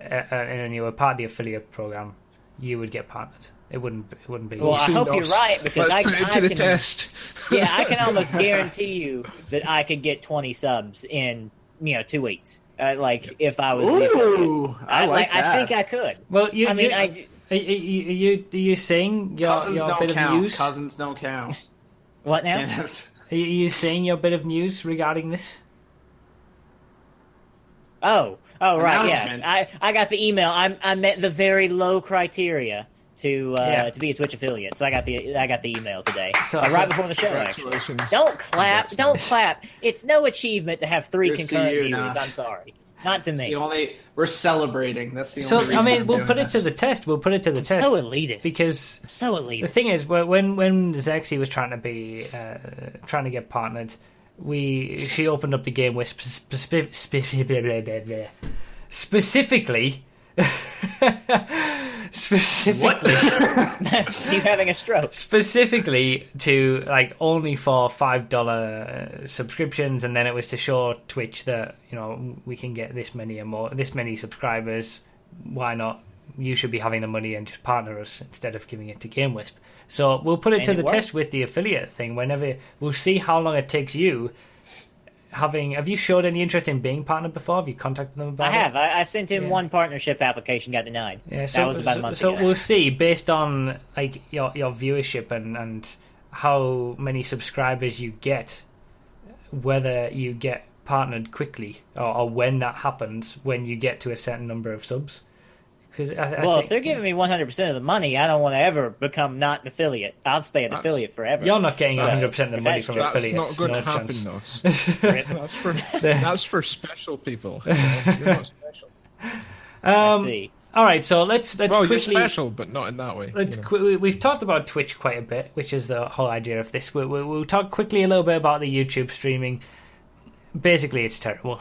uh, uh, and you were part of the affiliate program, you would get partnered. It wouldn't. It wouldn't be.
Well, I hope
Nos,
you're right, because
let's
I-
put it
I
to the
can-
test.
yeah, I can almost guarantee you that I could get twenty subs in you know two weeks. Uh, like if I was.
Ooh, I, like
I
that.
think I could.
well, you,
I mean,
you-
I
Are, are you, are you are you saying your,
Cousins
your
don't
bit
count.
of news?
Cousins don't count.
What now?
Can't
Are you, are you saying your bit of news regarding this?
Oh, oh right, yeah. I, I got the email. I I met the very low criteria to uh,
Yeah.
to be a Twitch affiliate. So I got the I got the email today,
So-
Uh,
so-
right before the show. Actually.
Congratulations.
Don't clap!
Congrats,
Don't clap! It's no achievement to have three
Good
concurrent
you,
viewers.
Nos.
I'm sorry, not to me.
The only we're celebrating. That's the
So
only
I
reason
mean,
I'm
we'll
doing
put it to the test. We'll put it to the test
so elitist.
because
so elitist.
the thing is, when when Xexi was trying to be uh, trying to get partnered, we she opened up the game with spe- spe- spe- blah, blah, blah, blah. specifically. specifically.
You having a stroke?
specifically to like only for five dollar uh, subscriptions and then it was to show twitch that you know we can get this many and more this many subscribers. Why not? You should be having the money and just partner us instead of giving it to gamewisp so we'll put it
And
to
it
the
worked.
test with the affiliate thing. Whenever we'll see how long it takes you having have you showed any interest in being partnered before have you contacted them about
I
it
have. I, I sent in
Yeah.
one partnership application, got denied.
Yeah, so,
that was about a month
so
ago.
we'll see based on like your your viewership and and how many subscribers you get, whether you get partnered quickly or, or when that happens when you get to a certain number of subs. Because I, I
well,
think,
if they're giving me 100% of the money, I don't want to ever become not an affiliate. I'll stay an
That's-
affiliate forever.
you're not getting 100 percent of the money
that's
from
true.
That's
affiliates.
not going
no
to happen,
chance.
Nos. that's for that's for special people. you know? You're not special.
Um,
see.
all right, so let's let's
Well, you're
quickly.
special, but not in that way.
Let's
you know.
qu- we- we've talked about Twitch quite a bit, which is the whole idea of this. We, we, we'll talk quickly a little bit about the YouTube streaming. Basically, it's terrible.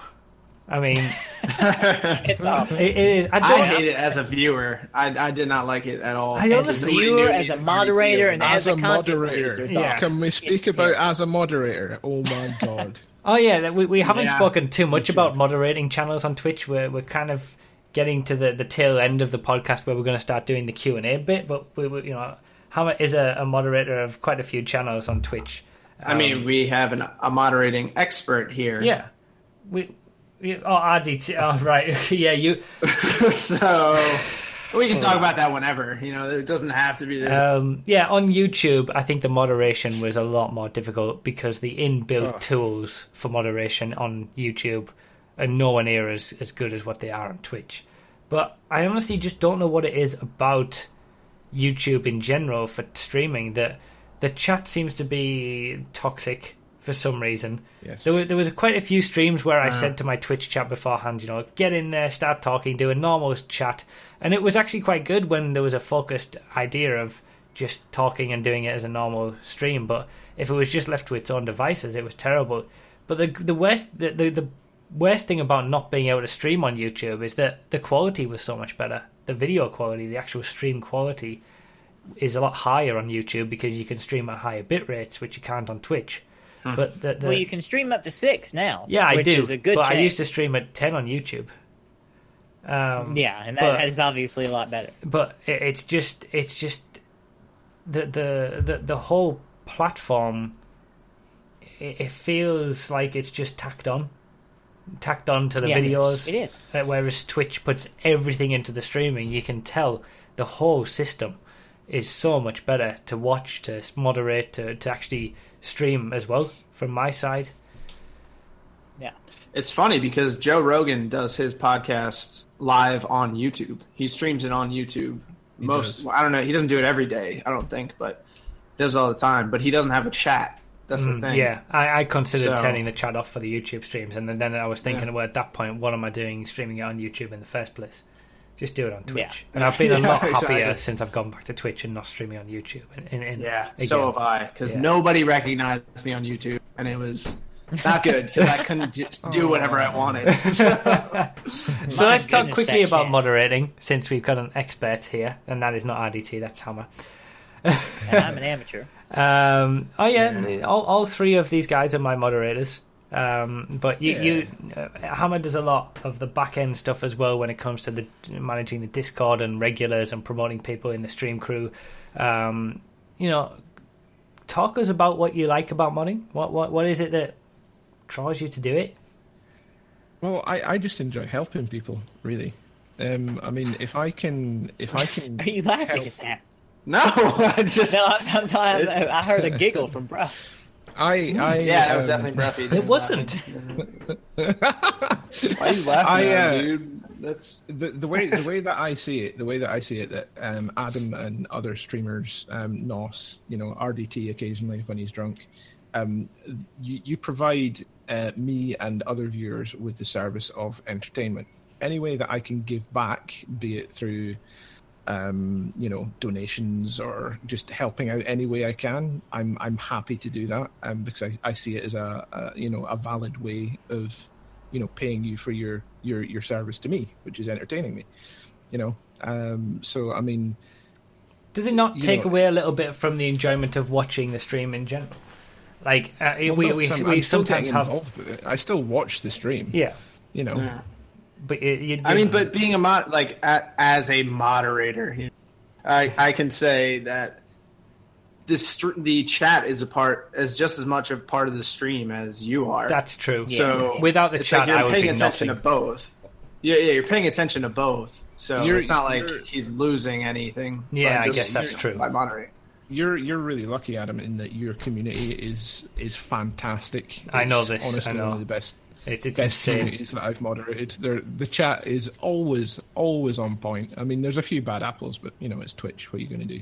I mean,
It's awful.
it, it is. I
I
don't.
hate it as a viewer. I, I did not like it at all.
I
As a
honestly-
Nobody
viewer, as a moderator, and
as
as
a
a
moderator,
producer,
Yeah.
Can we speak
It's
about
terrible.
as a moderator? Oh my god.
Oh yeah, we we haven't
Yeah.
spoken too much about moderating channels on Twitch. We're we're kind of getting to the, the tail end of the podcast where we're going to start doing the Q and A bit. But we, we you know, Hammer is a, a moderator of quite a few channels on Twitch.
I mean, um, we have an, a moderating expert here.
Yeah, we. We oh, RDT. Oh, right. yeah, you.
so we can talk about that whenever. You know, it doesn't have to be this.
Um, yeah, on YouTube, I think the moderation was a lot more difficult because the inbuilt
Oh.
tools for moderation on YouTube are nowhere near as, as good as what they are on Twitch. But I honestly just don't know what it is about YouTube in general for streaming that the chat seems to be toxic for some reason.
Yes.
There, were, there was quite a few streams where I ah. said to my Twitch chat beforehand, you know, get in there, start talking, do a normal chat, and it was actually quite good when there was a focused idea of just talking and doing it as a normal stream. But if it was just left to its own devices, it was terrible. But the the worst the, the the worst thing about not being able to stream on YouTube is that the quality was so much better. The video quality, the actual stream quality, is a lot higher on YouTube because you can stream at higher bit rates, which you can't on Twitch. But the, the,
Well, you can stream up to six now.
yeah, I
which
do.
Is a good
but I used to stream at ten on YouTube. Um,
Yeah, and
but-
that is obviously a lot better.
but it's just it's just the the the, the whole platform. It, it feels like it's just tacked on, tacked on to the
Yeah,
videos.
It is.
Uh, Whereas Twitch puts everything into the streaming, you can tell the whole system is so much better to watch, to moderate, to, to actually stream as well. From my side,
Yeah.
It's funny because Joe Rogan does his podcast live on YouTube. He streams it on YouTube.
He
Most
does.
well, I don't know. He doesn't do it every day. I don't think, but does it all the time. But he doesn't have a chat. That's the
Mm,
thing.
Yeah, I, I considered
So-
turning the chat off for the YouTube streams, and then, then I was thinking,
Yeah.
well, at that point, what am I doing streaming it on YouTube in the first place? Just do it on Twitch.
Yeah.
And I've been a
Yeah,
lot happier
exactly.
since I've gone back to Twitch and not streaming on YouTube. And, and, and
Yeah,
again,
so have I. Because
Yeah.
nobody recognized me on YouTube, and it was not good because I couldn't just do whatever I wanted.
So let's talk quickly
that
about moderating, since we've got an expert here, and that is not RDT, that's Hammer.
And I'm an amateur.
Um, oh yeah,
Yeah.
all all three of these guys are my moderators. Um, but you,
Yeah.
you uh, Hammer does a lot of the back end stuff as well when it comes to the managing the Discord and regulars and promoting people in the stream crew. Um, you know, talk us about what you like about modding. What what what is it that draws you to do it?
Well, I, I just enjoy helping people, really. Um, I mean, if I can, if I can,
Are you laughing at that?
No, I just
No, I'm, I'm, I'm, I heard a giggle from bro.
I, I,
yeah, that was
um,
definitely breathy.
It wasn't.
Why are you laughing,
I,
at
uh,
dude? That's
the, the way the way that I see it, the way that I see it, that um, Adam and other streamers, um, Nos, you know, RDT occasionally when he's drunk, um, you, you provide uh, me and other viewers with the service of entertainment. Any way that I can give back, be it through, um, you know, donations or just helping out any way I can, I'm I'm happy to do that um, because I, I see it as a, a you know a valid way of you know paying you for your your your service to me which is entertaining me you know um so i mean
Does it not take
know-
away a little bit from the enjoyment of watching the stream in general? Like uh,
well,
we
no,
we,
'cause I'm-
we
I'm still
sometimes have
involved with it. i still watch the stream
yeah,
you know
yeah.
But you, you,
I mean, but being a mod, like a, as a moderator, you know, I I can say that the str- the chat is a part as just as much a part of the stream as you are.
that's true.
so
without the chat,
like you're
I would
paying
be
attention
nothing.
to both. Yeah, yeah, you're paying attention to both. So
You're-
it's not like he's losing anything.
Yeah,
by
I guess that's
you know,
true.
By moderating.
you're you're really lucky adam in that your community is is fantastic
I know
It's
this, I
honestly
know.
one of the best
It's it's
best
insane.
communities that i've moderated They're, the chat is always always on point i mean there's a few bad apples but you know it's twitch what are you going to do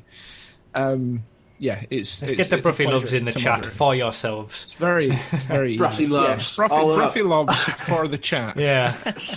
um yeah it's
Let's
it's,
get the
it's a
Broughy loves in the chat
moderate.
for yourselves.
It's very, very
Broughy
easy.
loves.
Yeah, Broughy,
All up.
Broughy loves for the chat.
Yeah,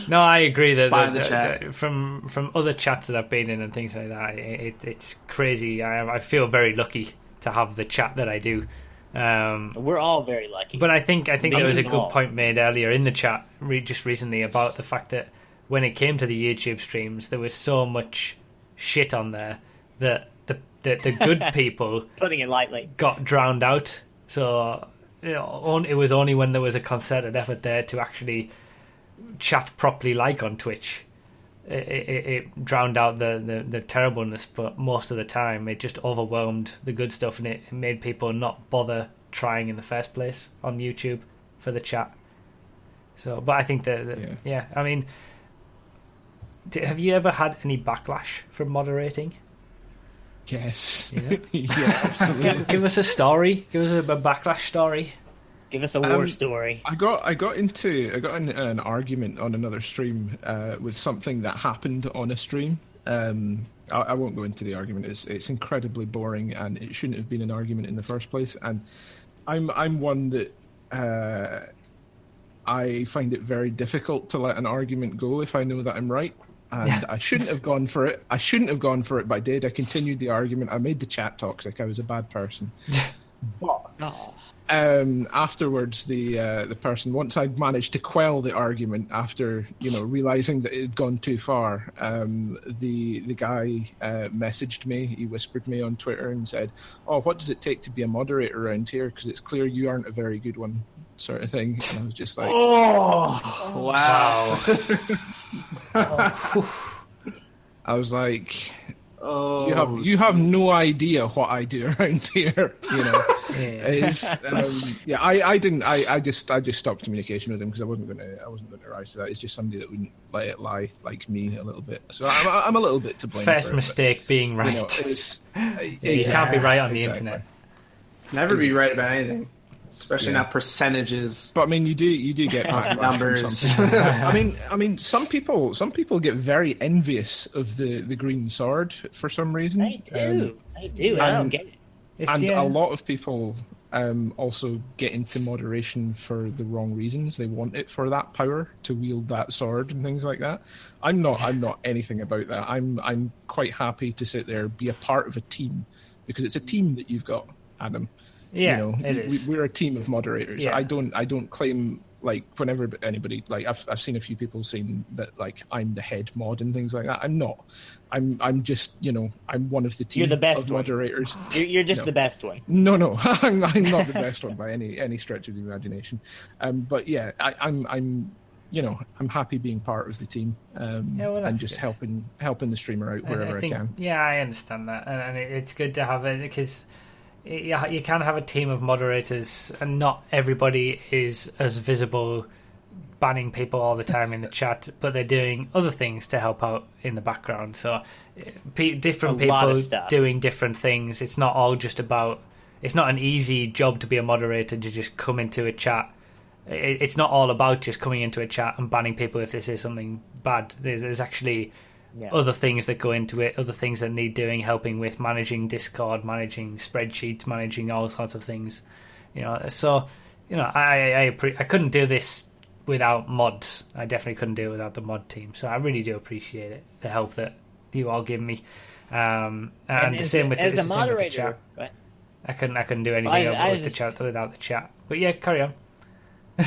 no, I agree that,
Buy
that-
the chat.
that from from other chats that I've been in and things like that, it, it, it's crazy. I, I feel very lucky to have the chat that I do. Um,
We're all very lucky.
But I think I think there was a good
all.
point made earlier in the chat re- just recently about the fact that when it came to the YouTube streams, there was so much shit on there that the the, the good people
putting it lightly.
got drowned out. So you know, on, it was only when there was a concerted effort there to actually chat properly, like on Twitch. It, it, it drowned out the, the, the terribleness, but most of the time it just overwhelmed the good stuff, and it, made people not bother trying in the first place on YouTube for the chat. So, but I think that, that-
Yeah.
yeah. I mean, d- have you ever had any backlash from moderating?
Yes.
Yeah.
yeah, absolutely.
Give, give us a story. Give us a, a backlash story.
Give us a war
Um,
story.
I got I got into I got in an argument on another stream uh, with something that happened on a stream. Um, I, I won't go into the argument. It's it's incredibly boring and it shouldn't have been an argument in the first place. And I'm I'm one that uh, I find it very difficult to let an argument go if I know that I'm right. And I shouldn't have gone for it. I shouldn't have gone for it, but I did. I continued the argument. I made the chat toxic. I was a bad person. but
Oh,
um, afterwards, the uh, the person once I'd managed to quell the argument after you know realizing that it had gone too far, um, the the guy uh, messaged me. He whispered me on Twitter and said, "Oh, what does it take to be a moderator around here? Because it's clear you aren't a very good one." Sort of thing. And I was just like,
Oh, wow.
I was like,
oh,
you have you have no idea what I do around here. You know.
Yeah.
Um, yeah, I, I didn't. I, I just I just stopped communication with him because I wasn't going to I wasn't going to rise to that. It's just somebody that wouldn't let it lie, like me, a little bit. So I'm, I'm a little bit to blame.
First
for it,
mistake being right.
you know, it was,
you can't be right on the
exactly.
internet.
Never be right about anything, especially
Yeah.
not percentages.
But I mean, you do you do get backlash from
Numbers.
some. I mean, I mean, some people some people get very envious of the the green sword for some reason.
I do.
Um,
I do. I don't
and-
get it.
It's,
and
yeah.
a lot of people um, also get into moderation for the wrong reasons. They want it for that power to wield that sword and things like that. I'm not. I'm not anything about that. I'm. I'm quite happy to sit there, be a part of a team, because it's a team that you've got, Adam.
Yeah,
you know,
it
we,
is.
we're a team of moderators.
Yeah.
I don't. I don't claim like whenever anybody like I've I've seen a few people saying that like I'm the head mod and things like that. I'm not. I'm I'm just you know I'm one of the team
You're the best
of
one.
moderators.
You're, you're just
No.
the best one.
No, no, I'm, I'm not the best one by any any stretch of the imagination. Um, but yeah, I, I'm I'm you know I'm happy being part of the team um,
Yeah, well, that's
and just
good.
helping helping the streamer out wherever I,
think,
can.
Yeah, I understand that, and, and it, it's good to have it because you, you can have a team of moderators, and not everybody is as visible banning people all the time in the chat, but they're doing other things to help out in the background. So, eh, pe- different
A
people doing different things. It's not all just about. It's not an easy job to be a moderator to just come into a chat. It, it's not all about just coming into a chat and banning people if they say something bad. There's, there's actually
Yeah.
other things that go into it, other things that need doing, helping with managing Discord, managing spreadsheets, managing all sorts of things. You know, so you know, I I, I couldn't do this without mods. I definitely couldn't do it without the mod team. So I really do appreciate it, the help that you all give me. Um, and, the
as,
same with
as
the,
a
it's the the
moderator,
chat.
right?
I couldn't I couldn't do anything
was- I
with
was
the chat without the chat. But yeah, carry on.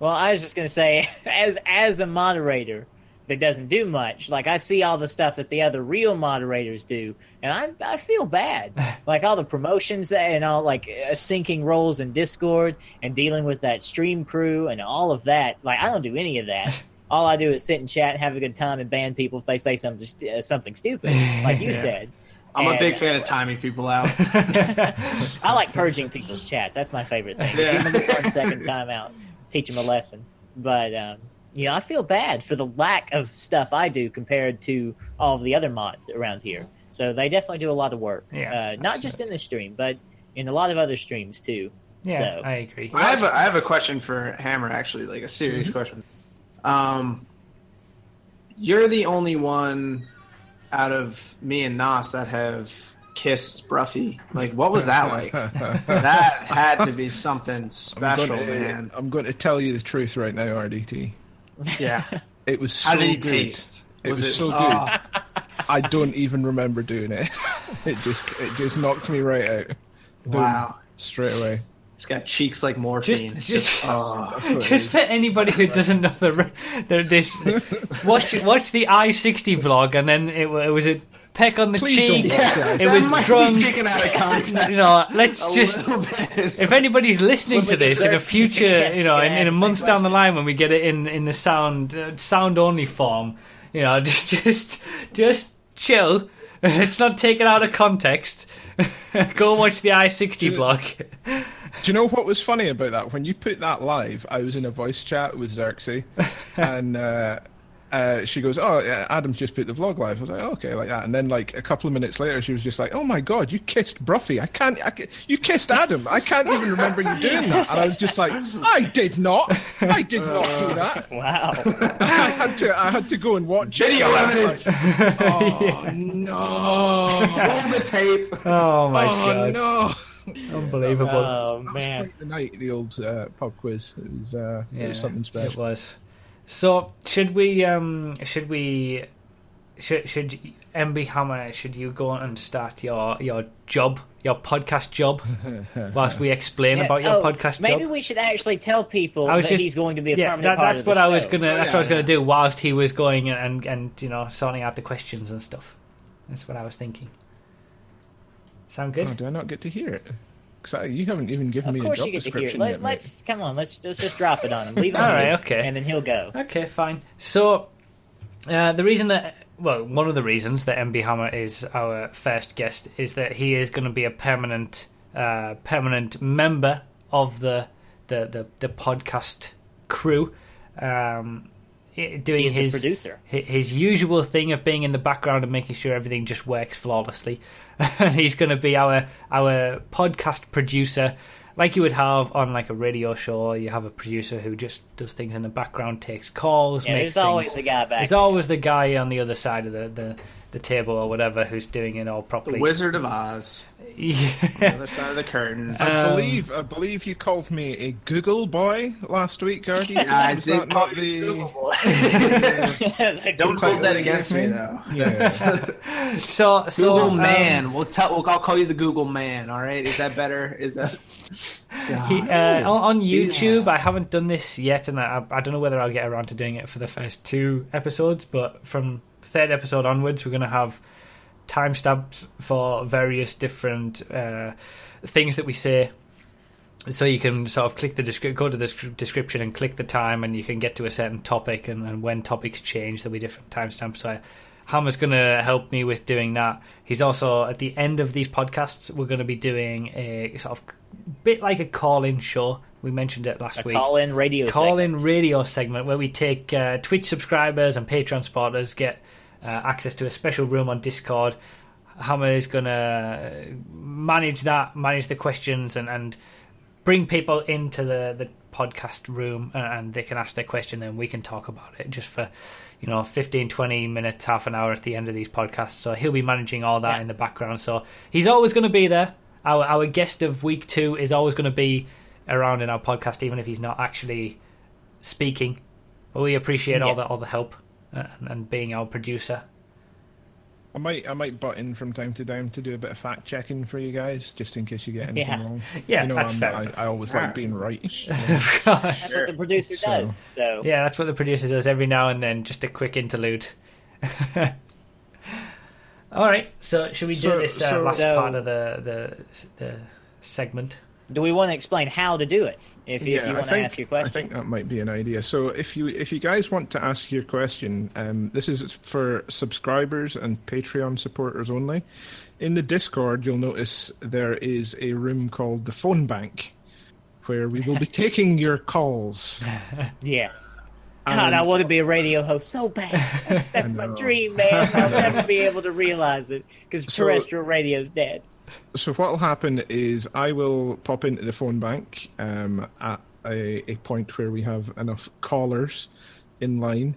Well, I was just gonna say, as as a moderator that doesn't do much, like I see all the stuff that the other real moderators do, and I I feel bad. like all the promotions that and all like uh, syncing roles in Discord and dealing with that stream crew and all of that. Like I don't do any of that. All I do is sit and chat and have a good time and ban people if they say something uh, something stupid, like you
Yeah.
said.
I'm a big fan of timing people out.
I like purging people's chats. That's my favorite thing.
Yeah.
Give them a one second timeout, teach them a lesson. But um, you know, I feel bad for the lack of stuff I do compared to all of the other mods around here. So they definitely do a lot of work.
Yeah,
uh, not just in this stream, but in a lot of other streams too.
Yeah,
So-
I agree.
I have a, I have a question for Hammer, actually, like a serious
Mm-hmm.
question. Um, you're the only one out of me and Nos that have kissed Broughy. Like, what was that like? that had to be something
I'm
special,
going, to,
man.
I'm going to tell you the truth right now, RDT.
Yeah.
It was so
How did he
good.
taste?
It was,
it-
so ah. good.
oh.
I don't even remember doing it. It just it just knocked me right out. Boom.
Wow.
Straight away.
He's got cheeks like morphine.
Just, just,
oh.
That's what it
just for anybody who doesn't know the, the this, watch watch the I sixty vlog, and then it, it was a peck on the
Please don't
cheek.
watch that.
It was
might
drunk.
taken out of context.
You know, let's
a
just. If anybody's listening to this in a future,
yes,
you know, in, in a
yes,
month down the line when we get it in in the sound uh, sound only form, you know, just just just chill. It's not taken out of context. Go and watch the I sixty vlog.
Do you know what was funny about that? When you put that live, I was in a voice chat with Xerxes, and uh, uh, she goes, "Oh, yeah, Adam's just put the vlog live." I was like, oh, "Okay, like that." And then, like a couple of minutes later, she was just like, "Oh my god, you kissed Broughy! I can't, I ca- you kissed Adam! I can't even remember you doing that." And I was just like, "I did not! I did not do that!
Wow.
I had to, I had to go and watch it."
Video
And
evidence.
like, oh no!
Roll the tape.
Oh my god.
oh
god,
no!
unbelievable!
oh man.
The night, the old uh, pub quiz. It was, uh, it was something
It
special.
was. So should we? Um, should we? Should should MB Hammer? Should you go and start your your job, your podcast job, whilst we explain
Yeah,
about your
oh,
podcast
maybe
job?
Maybe we should actually tell people
I was
that
just-
he's going to be a
Yeah,
permanent
that,
part
that's
of the
what I was gonna. That's
yeah,
what I was gonna do whilst he was going and and you know sorting out the questions and stuff. That's what I was thinking. Sound good?
Oh, do I not get to hear it? 'Cause I- you haven't even given
Of
me a
course
job
you get to hear. it.
description
Let,
yet, mate.
let's come on. Let's let's just drop it on him. Leave it
All
on
right,
him,
okay.
and then he'll go.
Okay, fine. So, uh, the reason that, well, one of the reasons that MB Hammer is our first guest is that he is going to be a permanent, uh, permanent member of the the the, the podcast crew, um, i- Eh, doing
He's the
his
producer.
his usual thing of being in the background and making sure everything just works flawlessly. and he's going to be our our podcast producer, like you would have on like a radio show. You have a producer who just does things in the background, takes calls,
Yeah,
makes
there's always the guy back.
There's
there.
always the guy on the other side of the, the, the table or whatever who's doing it all properly
The
properly.
Wizard of Oz. The
yeah.
other side of the curtain.
I
Um,
believe I believe you called me a Google boy last week, Gardy.
I
Was
did
that not the?
Google Boy.
The
Don't hold that against me,
me?
though.
Yeah.
So, so
Google
um,
Man. We'll tell. We'll, I'll call you the Google Man. All right. Is that better? Is that?
He, uh, on, on
He's-
YouTube, I haven't done this yet, and I, I don't know whether I'll get around to doing it for the first two episodes. But from third episode onwards, we're going to have timestamps for various different uh, things that we say. So you can sort of click the descri- go to the description and click the time, and you can get to a certain topic. And, and when topics change, there'll be different timestamps. So I, Hammer's going to help me with doing that. He's also at the end of these podcasts, we're going to be doing a sort of bit like a call-in show. We mentioned it last
A
week.
call-in radio.
call-in
segment.
radio segment where we take uh, Twitch subscribers and Patreon supporters get access to a special room on Discord. Hammer is going to manage that, manage the questions, and, and bring people into the, the podcast room and, and they can ask their question and we can talk about it just for you know 15 20 minutes half an hour at the end of these podcasts. So he'll be managing all that
Yeah.
in the background. So he's always going to be there. Our, our guest of week two is always going to be around in our podcast even if he's not actually speaking. But we appreciate all the all the help. uh, and, and being our producer
I might I might butt in from time to time to do a bit of fact checking for you guys, just in case you get anything
Yeah.
wrong.
Yeah,
you know,
that's
I'm-
fair
I. I always
Ah.
like being right.
of course
That's what the producer
So-
does. So
Yeah, that's what the producer does every now and then, just a quick interlude. All right, so should we do
So-
this uh,
so-
last
So-
part of the, the the segment?
Do we want to explain how to do it? If, if you
I
want to ask your question.
I think that might be an idea. So if you if you guys want to ask your question, um, this is for subscribers and Patreon supporters only. In the Discord, you'll notice there is a room called the phone bank, where we will be taking your calls.
Yes. God, I want to be a radio host so bad. That's, that's my dream, man. I'll never be able to realize it because
So-
terrestrial radio's dead.
So what will happen is I will pop into the phone bank um, at a, a point where we have enough callers in line,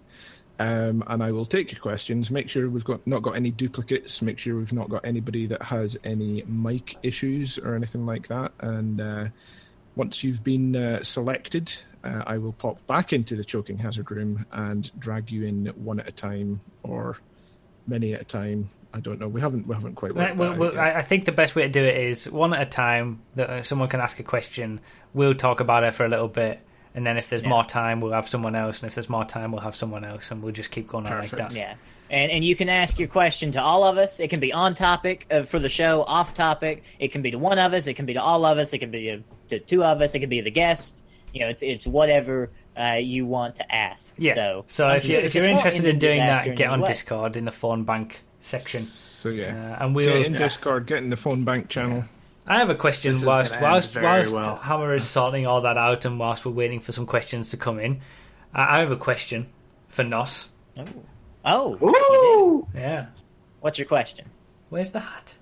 um, and I will take your questions. Make sure we've got not got any duplicates. Make sure we've not got anybody that has any mic issues or anything like that. And uh, once you've been uh, selected, uh, I will pop back into the choking hazard room and drag you in one at a time or many at a time. I don't know. We haven't we haven't quite
Right,
worked
well,
that out
well,
yet.
I I think the best way to do it is one at a time. That uh, someone can ask a question. We'll talk about it for a little bit, and then if there's
Yeah.
more time, we'll have someone else, and if there's more time, we'll have someone else, and we'll just keep going on like that.
Yeah. And, and you can ask your question to all of us. It can be on topic uh, for the show, off topic. It can be to one of us. It can be to all of us. It can be to, to two of us. It can be the guest. You know, it's it's whatever uh, you want to ask.
Yeah.
So,
So if you if you're interested in doing that, get on
Discord.
Discord in the phone bank section,
So yeah,
uh, and we'll.
get in Discord, get in the phone bank channel.
I have a question
This
whilst whilst whilst
well.
Hammer is sorting all that out, and whilst we're waiting for some questions to come in. I I have a question for Nos.
Oh, oh
Woo!
Yeah,
what's your question?
where's the hat?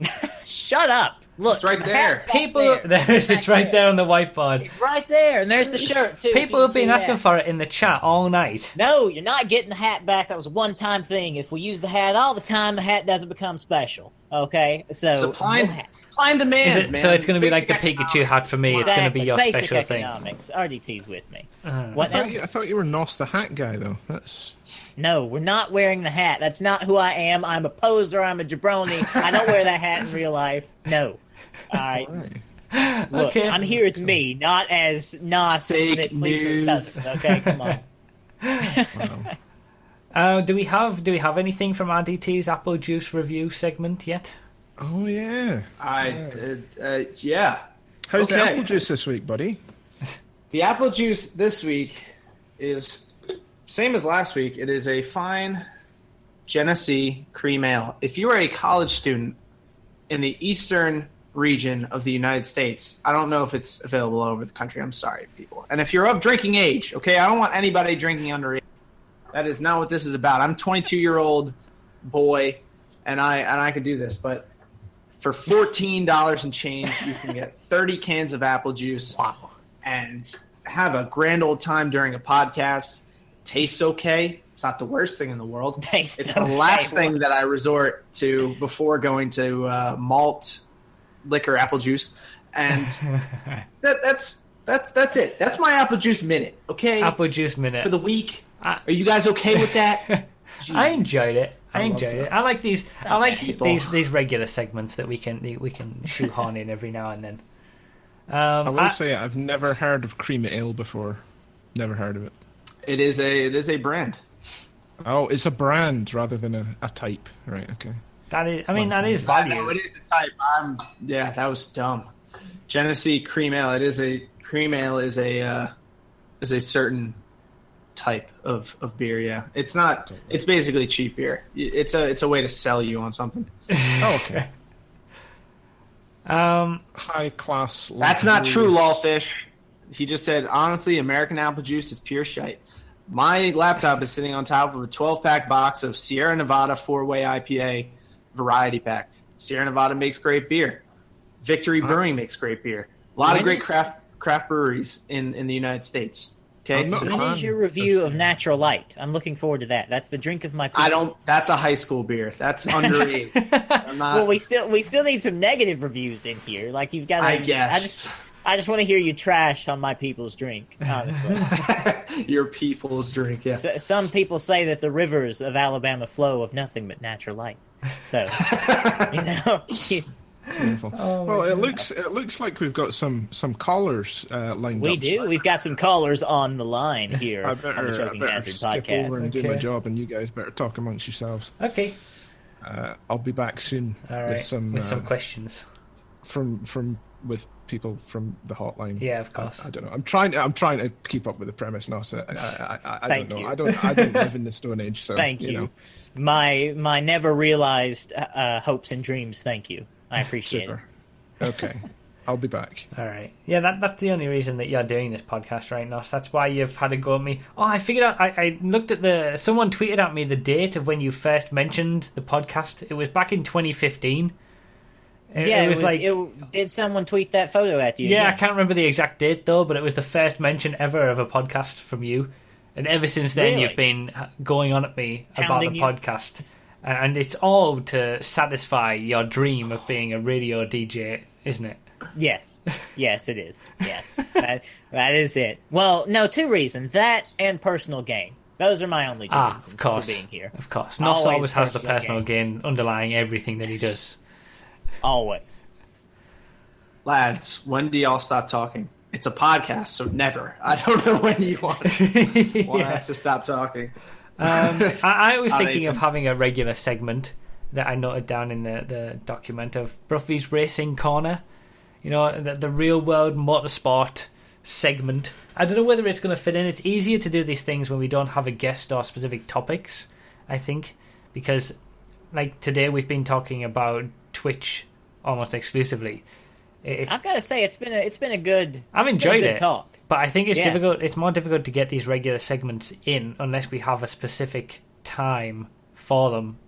Shut up! Look,
It's right there.
People,
there.
there it is, right there on the whiteboard.
It's right there, and there's the shirt too.
People have been asking
that.
for it in the chat all night.
No, you're not getting the hat back. That was a one-time thing. If we use the hat all the time, the hat doesn't become special. Okay, so
Supply,
no hat.
supply and demand,
Is it,
man.
so it's going to be like
basic
the Pikachu hat for me. It's going to be your
Basic
special thing.
RDT's with me.
Uh,
I
What now?
thought, you, I thought you were Nos the hat guy though. That's
No, we're not wearing the hat. That's not who I am. I'm a poser. I'm a jabroni. I don't wear that hat in real life. No. All right.
right.
Look,
Okay.
I'm here as me, not as Nos
Fake
that
news.
cousins. Okay, come on.
Wow.
Uh, do we have do we have anything from RDT's apple juice review segment yet?
Oh yeah.
I, uh, uh, yeah.
How's the apple juice this week, buddy?
The apple juice this week is same as last week. It is a fine Genesee cream ale. If you are a college student in the eastern region of the United States, I don't know if it's available all over the country. I'm sorry, people. And if you're of drinking age, okay, I don't want anybody drinking underage. That is not what this is about. I'm 22 year old boy, and I and I can do this, but. For fourteen dollars and change, you can get thirty cans of apple juice
Wow.
and have a grand old time during a podcast. Tastes okay. It's not the worst thing in the world.
Tastes
it's the
okay.
last thing that I resort to before going to uh, malt liquor apple juice, and that, that's that's that's it. That's my apple juice minute. Okay,
Apple juice minute.
for the week.
I-
Are you guys okay with that?
I enjoyed it. I,
I
enjoyed it. I like these. I like
people.
these these regular segments that we can we can shoehorn in every now and then.
I
Um,
will
I-
say I've never heard of cream ale before. Never heard of it.
It is a it is a brand.
Oh, it's a brand rather than a, a type. Right. Okay.
That is. I mean, that is
I know
value.
it is a type. I'm yeah, that was dumb. Genesee cream ale. It is a cream ale. Is a uh, is a certain type of, of beer. Yeah, it's not. It's basically cheap beer. It's a it's a way to sell you on something.
Oh, okay.
Um,
High class.
That's not true, lawfish. He just said honestly, American apple juice is pure shite. My laptop is sitting on top of a 12 pack box of Sierra Nevada four way IPA variety pack. Sierra Nevada makes great beer. Victory Brewing makes great beer. A lot of great
is-
craft craft breweries in, in the United States. Okay,
I'm
So-
When is your review of Natural Light? I'm looking forward to that. That's the drink of my.
I don't. That's a high school beer. That's underage. I'm not.
Well, we still we still need some negative reviews in here. Like you've got.
I
I
guess
just I just want to hear you trash on my people's drink. Honestly,
your people's drink. Yeah.
so, some people say that the rivers of Alabama flow of nothing but natural light. So you know,
Beautiful.
Oh,
well, it looks it looks like we've got some some callers uh, lined
we
up.
We do. We've got some callers on the line here
I
on
better,
the
I
Choking
better
Hazard
skip over
podcast.
and do my job, and you guys better talk amongst yourselves.
okay.
Uh, I'll be back soon
All right.
with some
with
uh,
some questions.
from from with people from the hotline.
Yeah, of course.
I, I don't know. I'm trying. To, I'm trying to keep up with the premise. No, so I, I, I, I don't know.
you.
I don't. I don't live in the Stone Age. So
Thank you.
know,
My my never realized uh, hopes and dreams. Thank you. I appreciate
super. Okay, I'll be back.
All right. Yeah, that, that's the only reason that you're doing this podcast right now. So that's why you've had to go at me. Oh, I figured out. I, I looked at the. Someone tweeted at me the date of when you first mentioned the podcast. It was back in 2015. It,
Yeah,
it was, like.
it- did someone tweet that photo at you?
yeah, I can't remember the exact date though, but it was the first mention ever of a podcast from you. And ever since then,
Really?
you've been going on at me about the
you?
podcast. And it's all to satisfy your dream of being a radio DJ, isn't it?
Yes, yes, it is. Yes, that, that is it. Well, no, two reasons: that and personal gain. Those are my only two
Ah,
reasons
of course.
for being here.
Of course. Nos
Always
always has the
personal
personal gain underlying everything that he does.
Always.
Lads, when do y'all stop talking? It's a podcast, so never. I don't know when you want, want
Yeah.
us to stop talking.
Um, I, I was thinking of having a regular segment that I noted down in the, the document of Broughy's Racing Corner. You know, the, the real world motorsport segment. I don't know whether it's going to fit in. It's easier to do these things when we don't have a guest or specific topics, I think, because like today we've been talking about Twitch almost exclusively. It's,
I've got to say, it's been a it's been a good.
I've
it's been a
enjoyed
good
it.
Talk.
But I think it's
Yeah.
difficult. It's more difficult to get these regular segments in unless we have a specific time for them.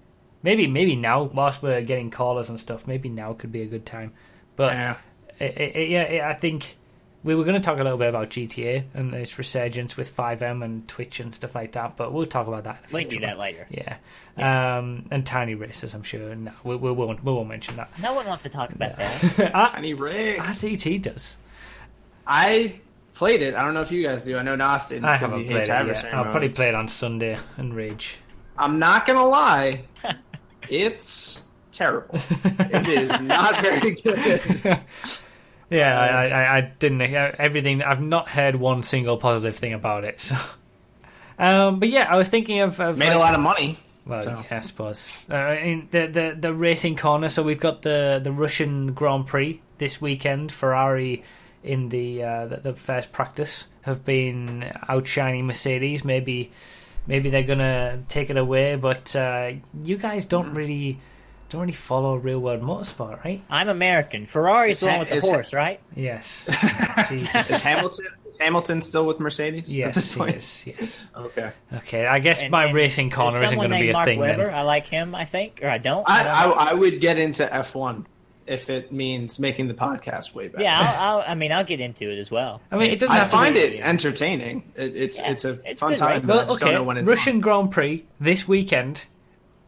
Maybe, maybe now, whilst we're getting callers and stuff, maybe now could be a good time. But
Yeah.
it, it, it- yeah, it, I think we were going to talk a little bit about GTA and its resurgence with FiveM and Twitch and stuff like that. But we'll talk about that. In a
We can do that later.
Yeah, Um, and Tiny Racers. I'm sure. No, we, we won't. We won't mention that.
No one wants to talk about that.
Ah,
Tiny Rig.
RDT does.
I played it. I don't know if you guys do. I know Nos did
I
because
haven't played it yet. I'll probably play it on Sunday and rage.
I'm not gonna lie, it's terrible. it is not very good.
Yeah, I, I, I didn't. Hear everything. I've not heard one single positive thing about it. So, um, but yeah, I was thinking of, of
Made a lot of money.
Well,
so.
yeah, I suppose. Uh, in the, the the racing corner. So we've got the the Russian Grand Prix this weekend. Ferrari in the uh, the, the first practice have been outshining Mercedes. Maybe maybe they're gonna take it away. But uh, you guys don't really don't really follow real world motorsport, right?
I'm American. Ferrari's the
Is
one with the
is ha-
horse, right?
Yes.
Is Hamilton is Hamilton still with Mercedes at
Yes,
this point?
yes, yes.
Okay.
Okay, I guess
And-
my
and
racing corner isn't
someone
going to be
named
a
Mark
thing
Webber.
then.
I like him. I think, or I don't.
I,
I don't.
I, I would get into F1 if it means making the podcast way better.
yeah, I'll, I'll, I mean, I'll get into it as well.
I mean, it doesn't
I
have to
find
be.
it entertaining. It, it's
Yeah,
it's a
it's
fun time. but
Well, okay,
don't know when it's
Russian
on.
Grand Prix this weekend.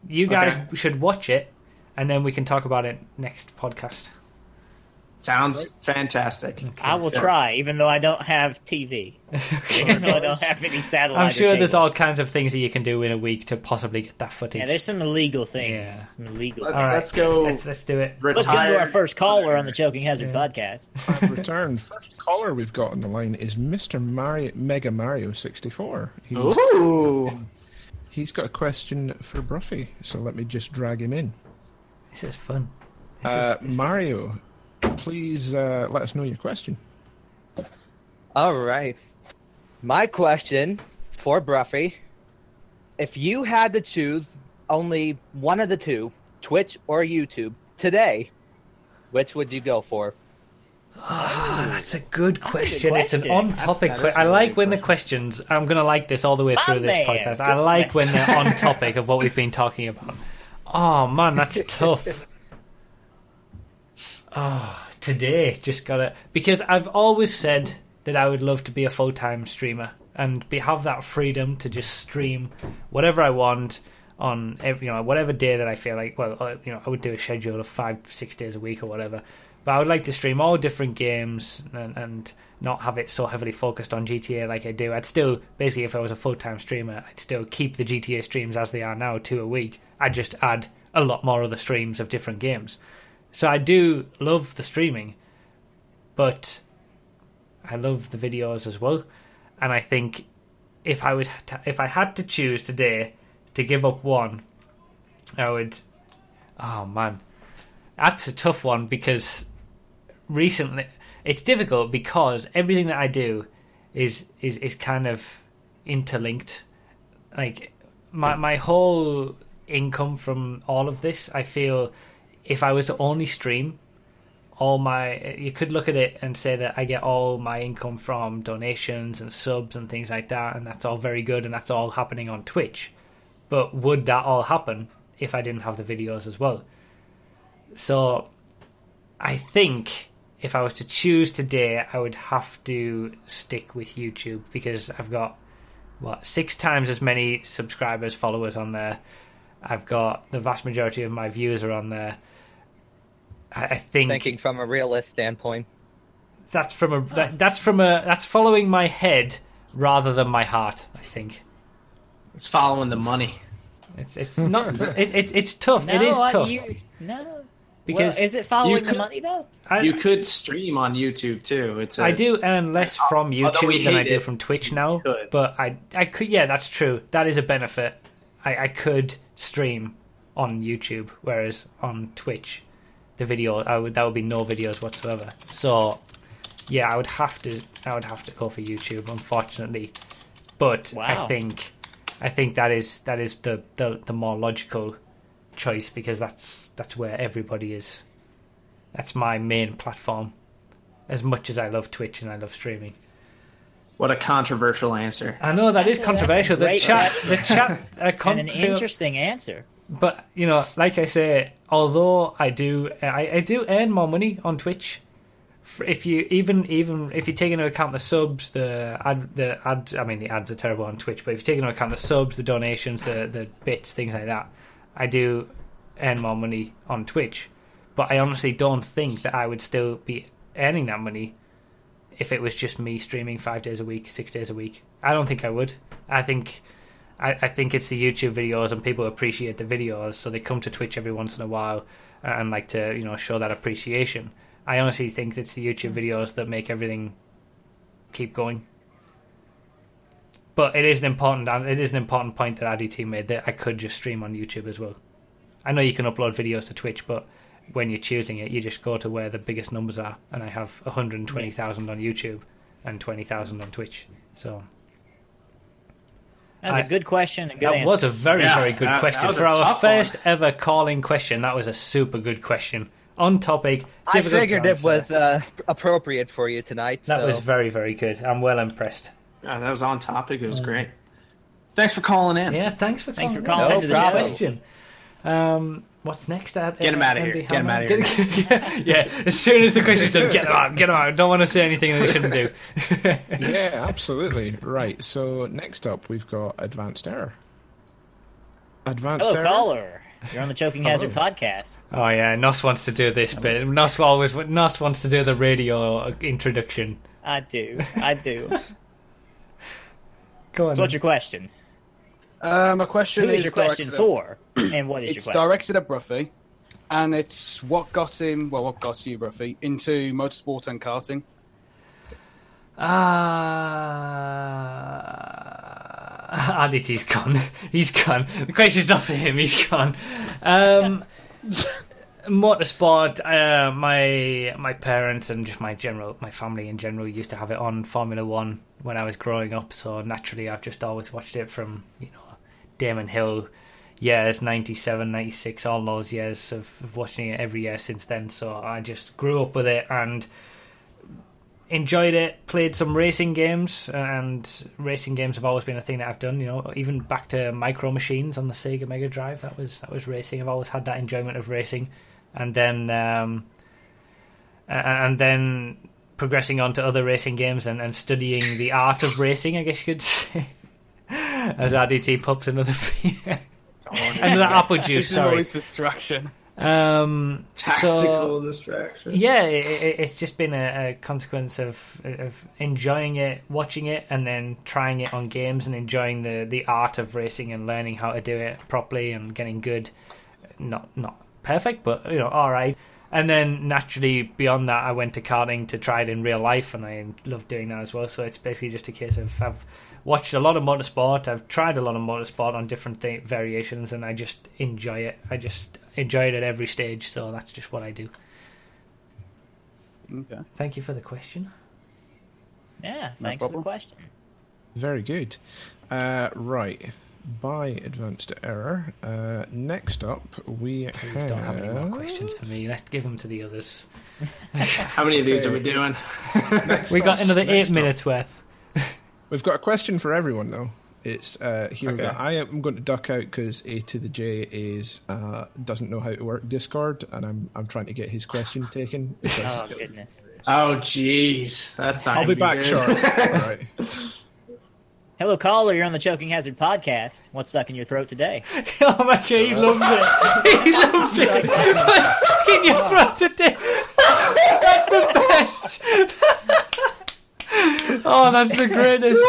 You guys
Okay.
should watch it, and then we can talk about it next podcast.
sounds fantastic.
I will
Sure.
try, even though I don't have TV. even though I don't have any satellite.
I'm sure there's all kinds of things that you can do in a week to possibly get that footage.
Yeah, there's some illegal things.
Yeah.
Some illegal.
Let-
all right,
Let's go.
Let's, let's do it.
Let's go to our first caller on the Choking Hazard podcast.
I've returned. First caller we've got on the line is Mr. Mario, Mega Mario 64. He's,
Ooh.
he's got a question for Broughy, so let me just drag him in.
This is fun. This
Uh,
is,
Mario, please uh, let us know your question.
All right. My question for Broughy. If you had to choose only one of the two, Twitch or YouTube, today, which would you go for?
That's a good
a good
question. It's an on-topic.
question. that
que-
is a
I
really
like
good
when the questions. I'm going to like this all the way through
My
this
man,
podcast. I
good
like when they're on topic of what we've been talking about. Oh man, that's tough. Oh, today just got it because I've always said that I would love to be a full time streamer and be have that freedom to just stream whatever I want on every you know whatever day that I feel like. Well, uh, you know, I would do a schedule of five six days a week or whatever. But I would like to stream all different games and, and not have it so heavily focused on GTA like I do. I'd still basically, if I was a full time streamer, I'd still keep the GTA streams as they are now, two a week. I'd just add a lot more other streams of different games. So I do love the streaming, but I love the videos as well. And I think if I was to, if I had to choose today to give up one, I would. Oh man, that's a tough one because recently it's difficult because everything that I do is is is kind of interlinked. Like my my whole income from all of this, I feel if I was to only stream, all my you could look at it and say that I get all my income from donations and subs and things like that, and that's all very good, and that's all happening on Twitch. But would that all happen if I didn't have the videos as well? So I think if I was to choose today, I would have to stick with YouTube because I've got what six times as many subscribers, followers on there. I've got the vast majority of my views are on there. I, I think
Thinking from a realist standpoint.
that's from a that, that's from a that's following my head rather than my heart. I think
It's following the money.
it's it's not it, it, it's tough.
No,
it is tough
you- no.
Because
well, is it following
you
the money though?
I,
you could stream on YouTube too. It's a,
I do earn less from YouTube than I do
it,
from Twitch now.
could.
But I, I could, yeah, that's true. That is a benefit. I, I could stream on YouTube, whereas on Twitch, the video, I would that would be no videos whatsoever. So, yeah, I would have to, I would have to go for YouTube, unfortunately. But I think, I think that is that is the, the the more logical choice because that's that's where everybody is. That's my main platform as much as I love Twitch and I love streaming.
What a controversial answer.
I know that is
That's a-
controversial. The
that's a
chat, the chat, uh, con-
and an
feel-
interesting answer.
but you know, like I say, although I do, I, I do earn more money on Twitch. If you even even if you take into account the subs, the ad, the ad, I mean the ads are terrible on Twitch, but if you take into account the subs, the donations, the the bits, things like that, I do earn more money on Twitch. But I honestly don't think that I would still be earning that money if it was just me streaming five days a week, six days a week. I don't think I would. I think I, I think it's the YouTube videos and people appreciate the videos, so they come to Twitch every once in a while uh, and like to you know show that appreciation. I honestly think it's the YouTube mm. videos that make everything keep going. But it is an important it is an important point that RDT made that I could just stream on YouTube as well. I know you can upload videos to Twitch, but when you're choosing it, you just go to where the biggest numbers are, and I have 120,000 on YouTube and 20,000 on Twitch. So
That's
I-
a good question. And good
that
answer.
was a very,
Yeah,
very good
that-
question
that was
for
a
our first
one.
ever calling question. That was a super good question on topic.
I
difficult to
figured it was uh, appropriate for you tonight.
That
so.
was very, very good. I'm well impressed.
Yeah, that was on topic. It was great. Thanks for calling in.
Yeah, thanks for calling in.
Thanks
calling
for calling
in.
into the
Good
show.
question. Um, what's next? At,
Get him
uh,
outta here.
MB
Get him
Hammer?
outta here.
Get- yeah, as soon as the question's done, get them out. Get them out. Don't want to say anything that they shouldn't do.
yeah, absolutely. Right. So next up, we've got Advanced Error. Advanced
Hello,
Error.
caller. You're on the Choking Hazard podcast.
oh yeah, Nos wants to do this bit. Nos always Nos wants to do the radio introduction.
I do. I do. so
Go on.
what's your question?
Uh, my question
Who is your question
directed at-
for? And what is
It's
your question?
directed at Broughy, and it's what got him, well, what got you, Broughy, into motorsport and karting.
Ah, RDT's gone. He's gone. The question's not for him. He's gone. Um, motorsport. Uh, my my parents and just my general my family in general used to have it on Formula One when I was growing up. So naturally, I've just always watched it from you know Damon Hill years 97 96 all those years of, of watching it every year since then so i just grew up with it and enjoyed it played some racing games and racing games have always been a thing that i've done you know even back to micro machines on the sega mega drive that was that was racing i've always had that enjoyment of racing and then um and then progressing on to other racing games and, and studying the art of racing i guess you could say as rdt pops another another apple juice.
This is
sorry.
always distraction.
Um,
Tactical
so,
distraction.
yeah, it, it, it's just been a, a consequence of of enjoying it, watching it, and then trying it on games and enjoying the the art of racing and learning how to do it properly and getting good. Not not perfect, but you know, all right. And then naturally beyond that, I went to karting to try it in real life, and I loved doing that as well. So it's basically just a case of I've watched a lot of motorsport. I've tried a lot of motorsport on different th- variations, and I just enjoy it. I just enjoy it at every stage. So that's just what I do.
Okay.
Thank you for the question.
Yeah, thanks for the question.
Very good. Uh, right. By advanced error. Uh, next up, we
Please don't have any more questions for me. Let's give them to the others.
How many of these are we doing?
We got another eight
next up.
minutes worth.
We've got a question for everyone though. It's uh, here. we go.
Okay.
I am going to duck out because A to the J is uh, doesn't know how to work Discord, and I'm I'm trying to get his question taken. because-
Oh goodness.
Oh, jeez, that's not.
I'll be back
good.
short. All right.
Hello, caller. You're on the Choking Hazard podcast. What's stuck in your throat today?
oh my god, he loves it. He loves it. What's stuck in your throat today? That's the best. oh, that's the greatest.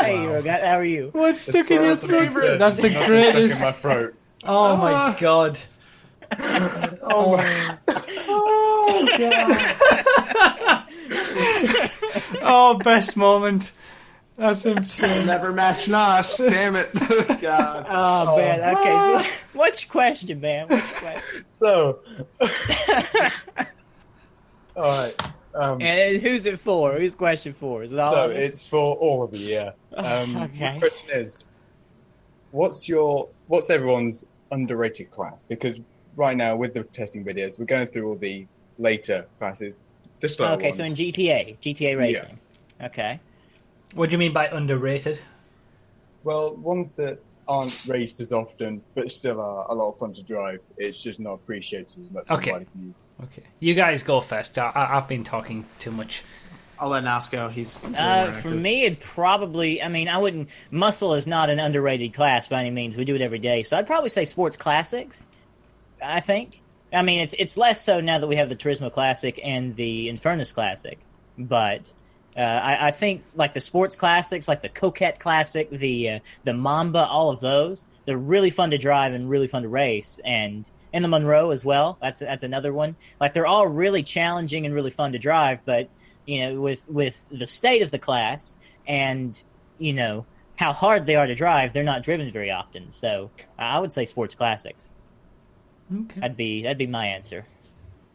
Hey, Rogat, how are you?
What's stuck in your throat? That's the
Stuck
greatest.
in my throat.
Oh my ah. god. Oh. my. Oh, oh god. oh, best moment. That's insane.
Never match Nos. Damn it. God.
Oh, man. Okay, so what's your question, man? What's your question?
So, all right. Um,
And who's it for? Who's question for? Is it all
so
of us?
it's for all of you. Yeah. Um,
Okay.
My question is, what's your what's everyone's underrated class? Because right now with the testing videos, we're going through all the later classes. The slower
Okay, so in. GTA, GTA Racing. Okay.
What do you mean by underrated?
well, ones that aren't raced as often, but still are a lot of fun to drive. It's just not appreciated as much.
Okay.
By the.
Okay, you guys go first. I, I, I've been talking too much.
I'll let Nos go. He's he's really
Uh, for me, it probably. I mean, I wouldn't. Muscle is not an underrated class by any means. We do it every day, so I'd probably say sports classics. I think. I mean, it's it's less so now that we have the Turismo Classic and the Infernus Classic, but uh, I, I think like the sports classics, like the Coquette Classic, the uh, the Mamba, all of those, they're really fun to drive and really fun to race, and and the Monroe as well. That's that's another one. Like they're all really challenging and really fun to drive, but you know, with with the state of the class and you know how hard they are to drive, they're not driven very often. So I would say sports classics.
Okay.
That'd be that'd be my answer.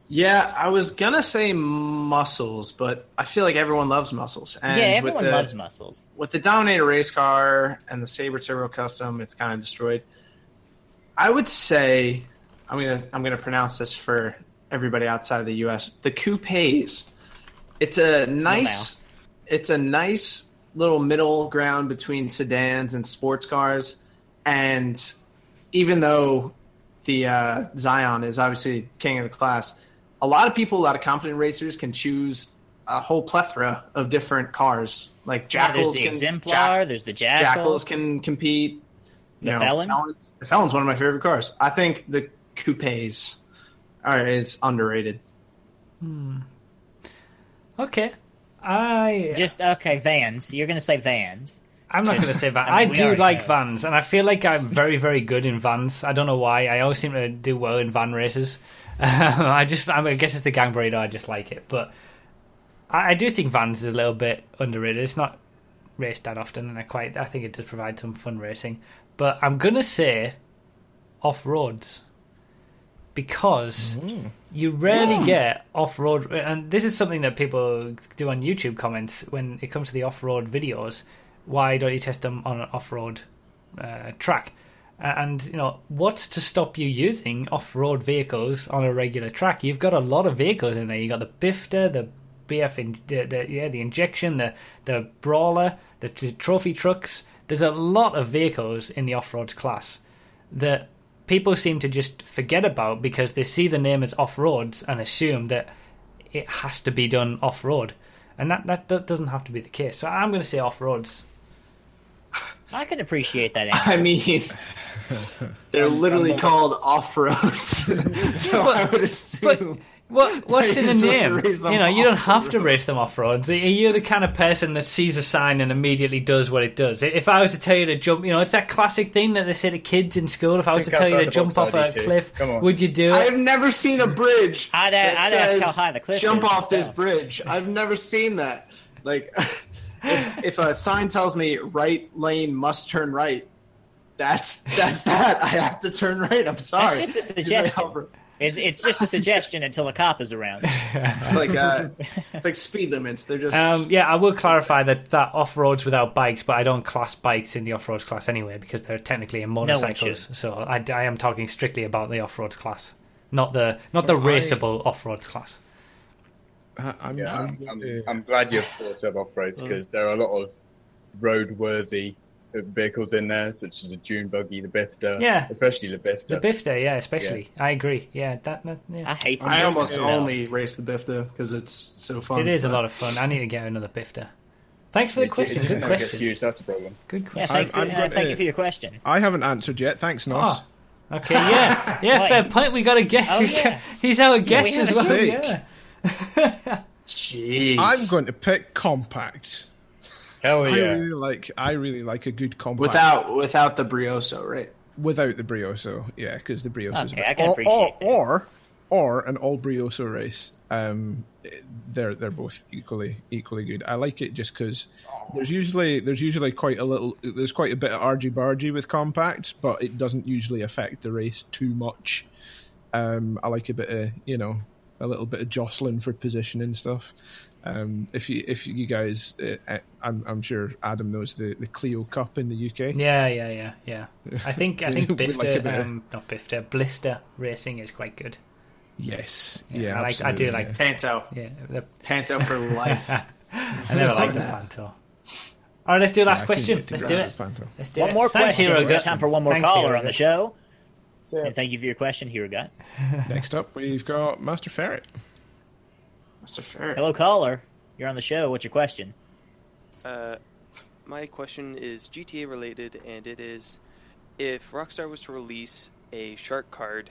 Yeah, I was gonna say muscles, but I feel like everyone loves muscles. And
yeah,
with
everyone
the,
loves muscles.
with the Dominator race car and the Sabre Turbo Custom, it's kind of destroyed. I would say I'm gonna I'm gonna pronounce this for everybody outside of the U.S. The coupes. It's a nice it's a nice little middle ground between sedans and sports cars, and even though the uh, Zion is obviously king of the class, a lot of people, a lot of competent racers can choose a whole plethora of different cars. Like jackals,
Yeah, there's
Jackals
the
can
exemplar.
Jack-
there's the jackal.
Jackals can compete.
The
You know,
Felon?
Felon's, the Felon's one of my favorite cars. I think the coupes are is underrated. Hmm.
Okay. I
Just okay, vans. You're gonna say vans.
I'm not going to say that.
I
I,
mean, we
do like
know.
vans, and I feel like I'm very, very good in vans. I don't know why. I always seem to do well in van races. I just, I, mean, I guess it's the gang burrito. I just like it, but I, I do think vans is a little bit underrated. It's not raced that often, and I quite, I think it does provide some fun racing. But I'm gonna say off roads because you rarely get off road. And this is something that people do on YouTube comments when it comes to the off road videos. Why don't you test them on an off road uh, track? And you know what's to stop you using off-road vehicles on a regular track? You've got a lot of vehicles in there. You have got the Bifta, the BF, in, the, the yeah, the injection, the the brawler, the, t- trophy trucks. There's a lot of vehicles in the off-road class that people seem to just forget about because they see the name as off-roads and assume that it has to be done off-road, and that that, that doesn't have to be the case. So I'm going to say off-roads.
I can appreciate that answer.
I mean, they're literally called off roads, so I would assume.
What what's in
You're
a
supposed to
name? You know, you don't have to race them off roads. You're you the kind of person that sees a sign and immediately does what it does? If I was to tell you to jump, you know, it's that classic thing that they say to kids in school. If I was to tell you to jump off a
ID2.
cliff,
Come on.
would you do it?
I've never seen a bridge.
I'd,
that
I'd ask how high the cliff
Jump
is
off this bridge. I've never seen that. Like, if, if a sign tells me right lane must turn right, that's that's that. I have to turn right. I'm sorry.
just a suggestion. It's, it's just a suggestion until a cop is around.
It's like uh, it's like speed limits. They're just
Um, yeah, I will clarify that that off roads without bikes, but I don't class bikes in the off roads class anyway because they're technically in
one
motorcycles.
should.
so I, I am talking strictly about the off roads class, not the not the
Well, I-
raceable off roads class.
I- I'm,
Yeah,
I'm,
I'm, I'm,
uh,
I'm glad you've brought up off roads because there are a lot of road-worthy vehicles in there, such as the Dune buggy, the Bifta,
Yeah.
especially the Bifta.
The Bifta, yeah, especially. I agree. Yeah, that, that yeah.
I hate
I almost
So-
only race the Bifta because it's so fun.
It is a lot of fun. I need to get another Bifta. Thanks for the
It-
question.
It just
Good
never gets
question.
used. That's the problem.
Good
Yeah,
question.
thank,
I'm-
for,
I'm
uh, thank you for your question.
I haven't answered yet. Thanks, Nos.
Oh, okay, yeah, yeah. Fair point. We got a guest.
Oh, yeah.
He's our guest
we have
as well. Yeah.
Jeez.
I'm going to pick compact.
Hell
I
yeah!
really like. I really like a good compact
without without the brioso, right?
without the brioso. Yeah, because the brioso.
Okay, I can
or,
appreciate that.
or, or or an all brioso race. Um, they're they're both equally equally good. I like it just because there's usually there's usually quite a little there's quite a bit of argy bargy with compacts, but it doesn't usually affect the race too much. Um, I like a bit of you know a little bit of jostling for position and stuff. Um, if you if you guys, uh, I'm I'm sure Adam knows the the Clio Cup in the UK.
yeah, yeah, yeah, yeah. I think I think
We
Bifta,
like a of-
um, not Bifta, Blista racing is quite good.
Yes,
Yeah,
yeah,
I like- I do like-
yeah.
Panto,
Yeah, the,
Panto for life.
I never liked the Panto. All right, let's do last
I
question.
couldn't
Let's do it. Let's do
One
it.
more
Thanks,
question.
Hero
We've got time for one more
Thanks,
caller
Hero
on the
Gut.
Show. And thank you for your question, Hero Gut.
Next up, we've got Master Ferret.
Master Ferret.
Hello, caller. You're on the show. What's your question?
Uh, my question is GTA related, and it is if Rockstar was to release a shark card,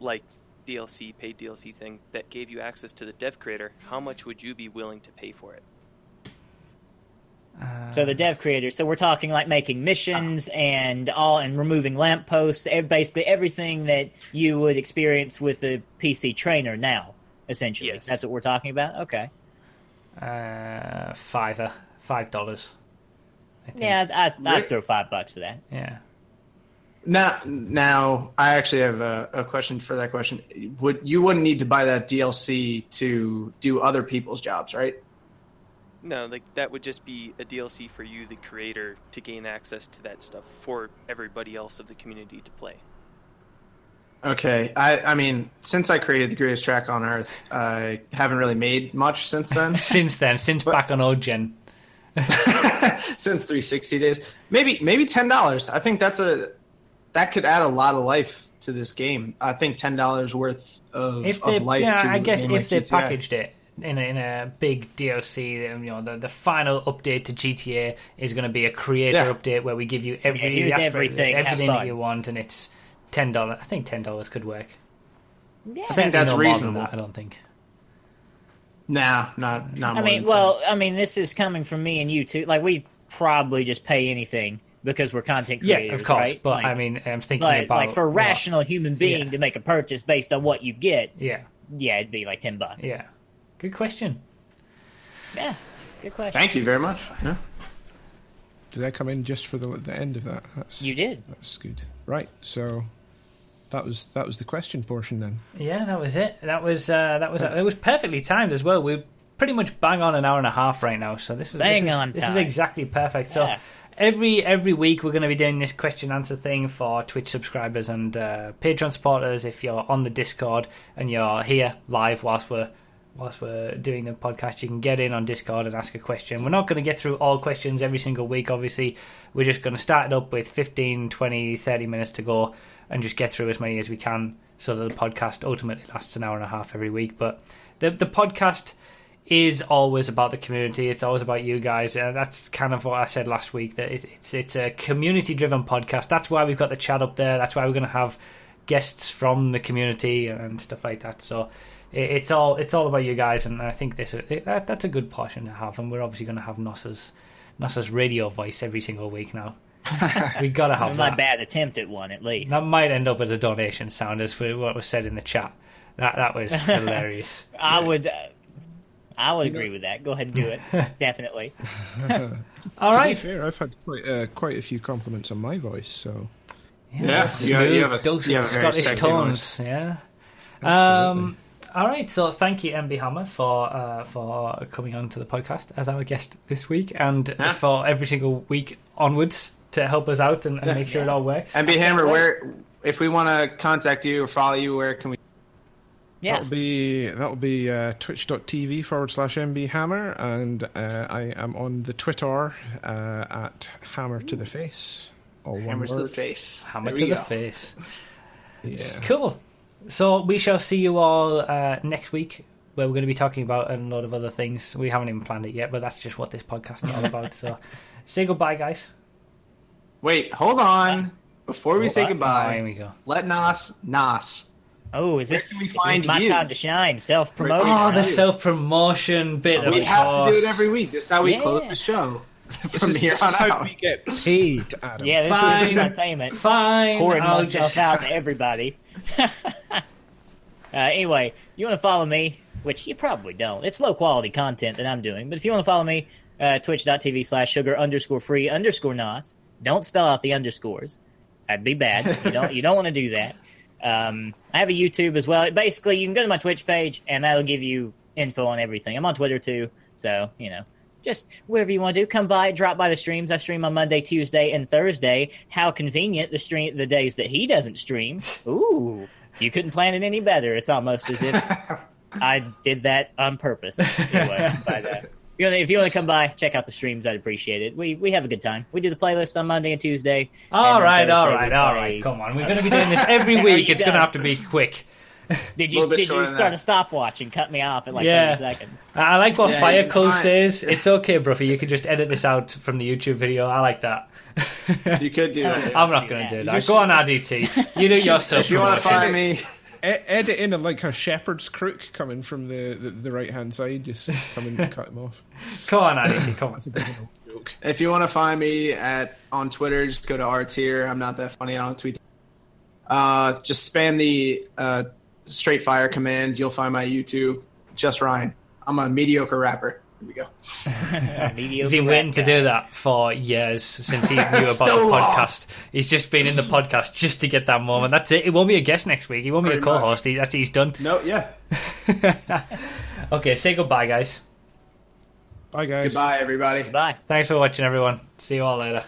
like DLC, paid DLC thing, that gave you access to the dev creator, how much would you be willing to pay for it?
So the dev creator. So we're talking like making missions and all, and removing lampposts. ev- Basically, everything that you would experience with the PC trainer now. Essentially,
Yes.
that's what we're talking about. Okay.
Uh, fiver, five dollars. I think.
Yeah, I'd, I'd,
Rick-
I'd throw five bucks for that.
yeah.
Now, now, I actually have a, a question for that question. Would you wouldn't need to buy that DLC to do other people's jobs, right?
No, like that would just be a DLC for you, the creator, to gain access to that stuff for everybody else of the community to play.
Okay, I, I mean, since I created the greatest track on earth, I haven't really made much since then.
Since then, since back on old gen,
since 360 days, maybe maybe ten dollars. I think that's a that could add a lot of life to this game. I think ten dollars worth of,
if they,
of life.
yeah,
to
I
a
guess if
like
they
GTA.
packaged it in a, in a big DLC, um, you know, the, the final update to GTA is going to be a creator
Yeah.
update where we give you every
Yeah,
aspect-
everything,
everything that you want, and it's ten dollars. I think ten dollars could work.
Yeah.
I think that's
no more than
reasonable.
that, I don't think.
Nah, not not.
I mean,
than
well, I mean, this is coming from me and you too. Like, we probably just pay anything because we're content creators.
Yeah,
creators,
of course,
right?
but
Like-
I mean, I'm thinking
like,
about
like for a
what-
rational human being
Yeah.
to make a purchase based on what you get,
Yeah,
yeah, it'd be like ten bucks.
yeah. Good question.
yeah. Good question.
Thank you very much. Yeah.
Did I come in just for the, the end of that? That's,
You did.
That's good. Right. So, that was that was the question portion then.
Yeah, that was it. That was uh, that was it was perfectly timed as well. We're pretty much bang on an hour and a half right now, so this is
Bang
this is,
on
This is exactly perfect. So
Yeah.
every every week we're going to be doing this question answer thing for Twitch subscribers and uh, Patreon supporters. If you're on the Discord and you're here live whilst we're whilst we're doing the podcast, you can get in on Discord and ask a question. We're not going to get through all questions every single week, obviously. We're just going to start it up with 15, 20, 30 minutes to go and just get through as many as we can so that the podcast ultimately lasts an hour and a half every week. But the, the podcast is always about the community. It's always about you guys. Uh, that's kind of what I said last week. That it, it's it's a community driven podcast. That's why we've got the chat up there. That's why we're going to have guests from the community and stuff like that. So it's all it's all about you guys, and I think this it, that, that's a good portion to have. And we're obviously going to have Nos's Nos's radio voice every single week now. we got to have
My
that.
bad attempt at one, at least.
That might end up as a donation sound, as for what was said in the chat. That that was hilarious.
I would. Uh, I would agree with that. Go ahead and do it. Definitely.
All
To be
right.
fair, I've had quite uh, quite a few compliments on my voice, so
Yeah,
smooth,
you have- you have a- you have a very
Scottish
sexy
tones. Yeah. Um, all right. So thank you, MB Hammer, for uh, for coming on to the podcast as our guest this week, and
Yeah.
for every single week onwards to help us out and, and make sure it all works.
And be Hammer, where if we want to contact you or follow you, where can we?
Yeah.
that'll be that'll be uh, twitch.tv forward slash MB Hammer, and uh, I am on the Twitter uh, at Hammer to the Face. All
Hammer to the face.
Hammer
There
to
we
the
go.
face.
Yeah.
Cool. So we shall see you all uh, next week, where we're going to be talking about a lot of other things. We haven't even planned it yet, but that's just what this podcast is all about. So say goodbye, guys.
Wait, hold on. Before we say
Oh, here
goodbye,
we go.
let Nos Nos.
Oh, is this,
can we find
this my
you?
time to shine? Self promotion.
Oh, the self promotion bit of
We have to do it every week. This is how we
Yeah.
close the show. From
is,
here on
how
out.
we get paid, Adam.
yeah, this
Fine.
is my payment.
Fine.
pouring
I'll
myself
just-
out to everybody. uh, anyway, you want to follow me, which you probably don't. It's low quality content that I'm doing, but if you want to follow me, uh, twitch.tv slash sugar underscore free underscore nos. Don't spell out the underscores. That'd be bad. You don't you don't want to do that. Um, I have a YouTube as well. Basically, you can go to my Twitch page, and that'll give you info on everything. I'm on Twitter too, so you know, just whatever you want to do, come by, drop by the streams. I stream on Monday, Tuesday, and Thursday. How convenient the stream the days that he doesn't stream. Ooh, you couldn't plan it any better. It's almost as if I did that on purpose. Anyway, but uh, if you want to come by, check out the streams. I'd appreciate it. We we have a good time. We do the playlist on Monday and Tuesday.
All
and
right,
Thursday
right,
we
all right. Come on, we're going to be doing this every week. It's going to have to be quick.
Did you did you start
that.
a stopwatch and cut me off at like
Yeah.
30 seconds?
I I like what
Yeah,
Fire
you
Cole
can-
says. It's okay, Broughy. You can just edit this out from the YouTube video. I like that.
You could do that.
I'm not going to do that.
just-
Go on, RDT. You do your self
If you want to find me,
E- edit in a, like a shepherd's crook coming from the, the, the right hand side, just come and cut him off.
Come on, RDT. Come on.
It's a bit of a joke.
if you want to find me at on Twitter, just go to R tier. I'm not that funny. I don't tweet. Uh, just spam the uh, straight fire command. You'll find my YouTube. Just Ryan. I'm a mediocre rapper. Here we go.
He's been waiting to do that for years since he knew about
So
the
long.
podcast. He's just been in the podcast just to get that moment. That's it. He won't be a guest next week. He won't be a co-host. He, that's he's done.
No, yeah.
Okay, say goodbye, guys.
Bye, guys.
Goodbye, everybody.
Bye.
Thanks for watching, everyone. See you all later.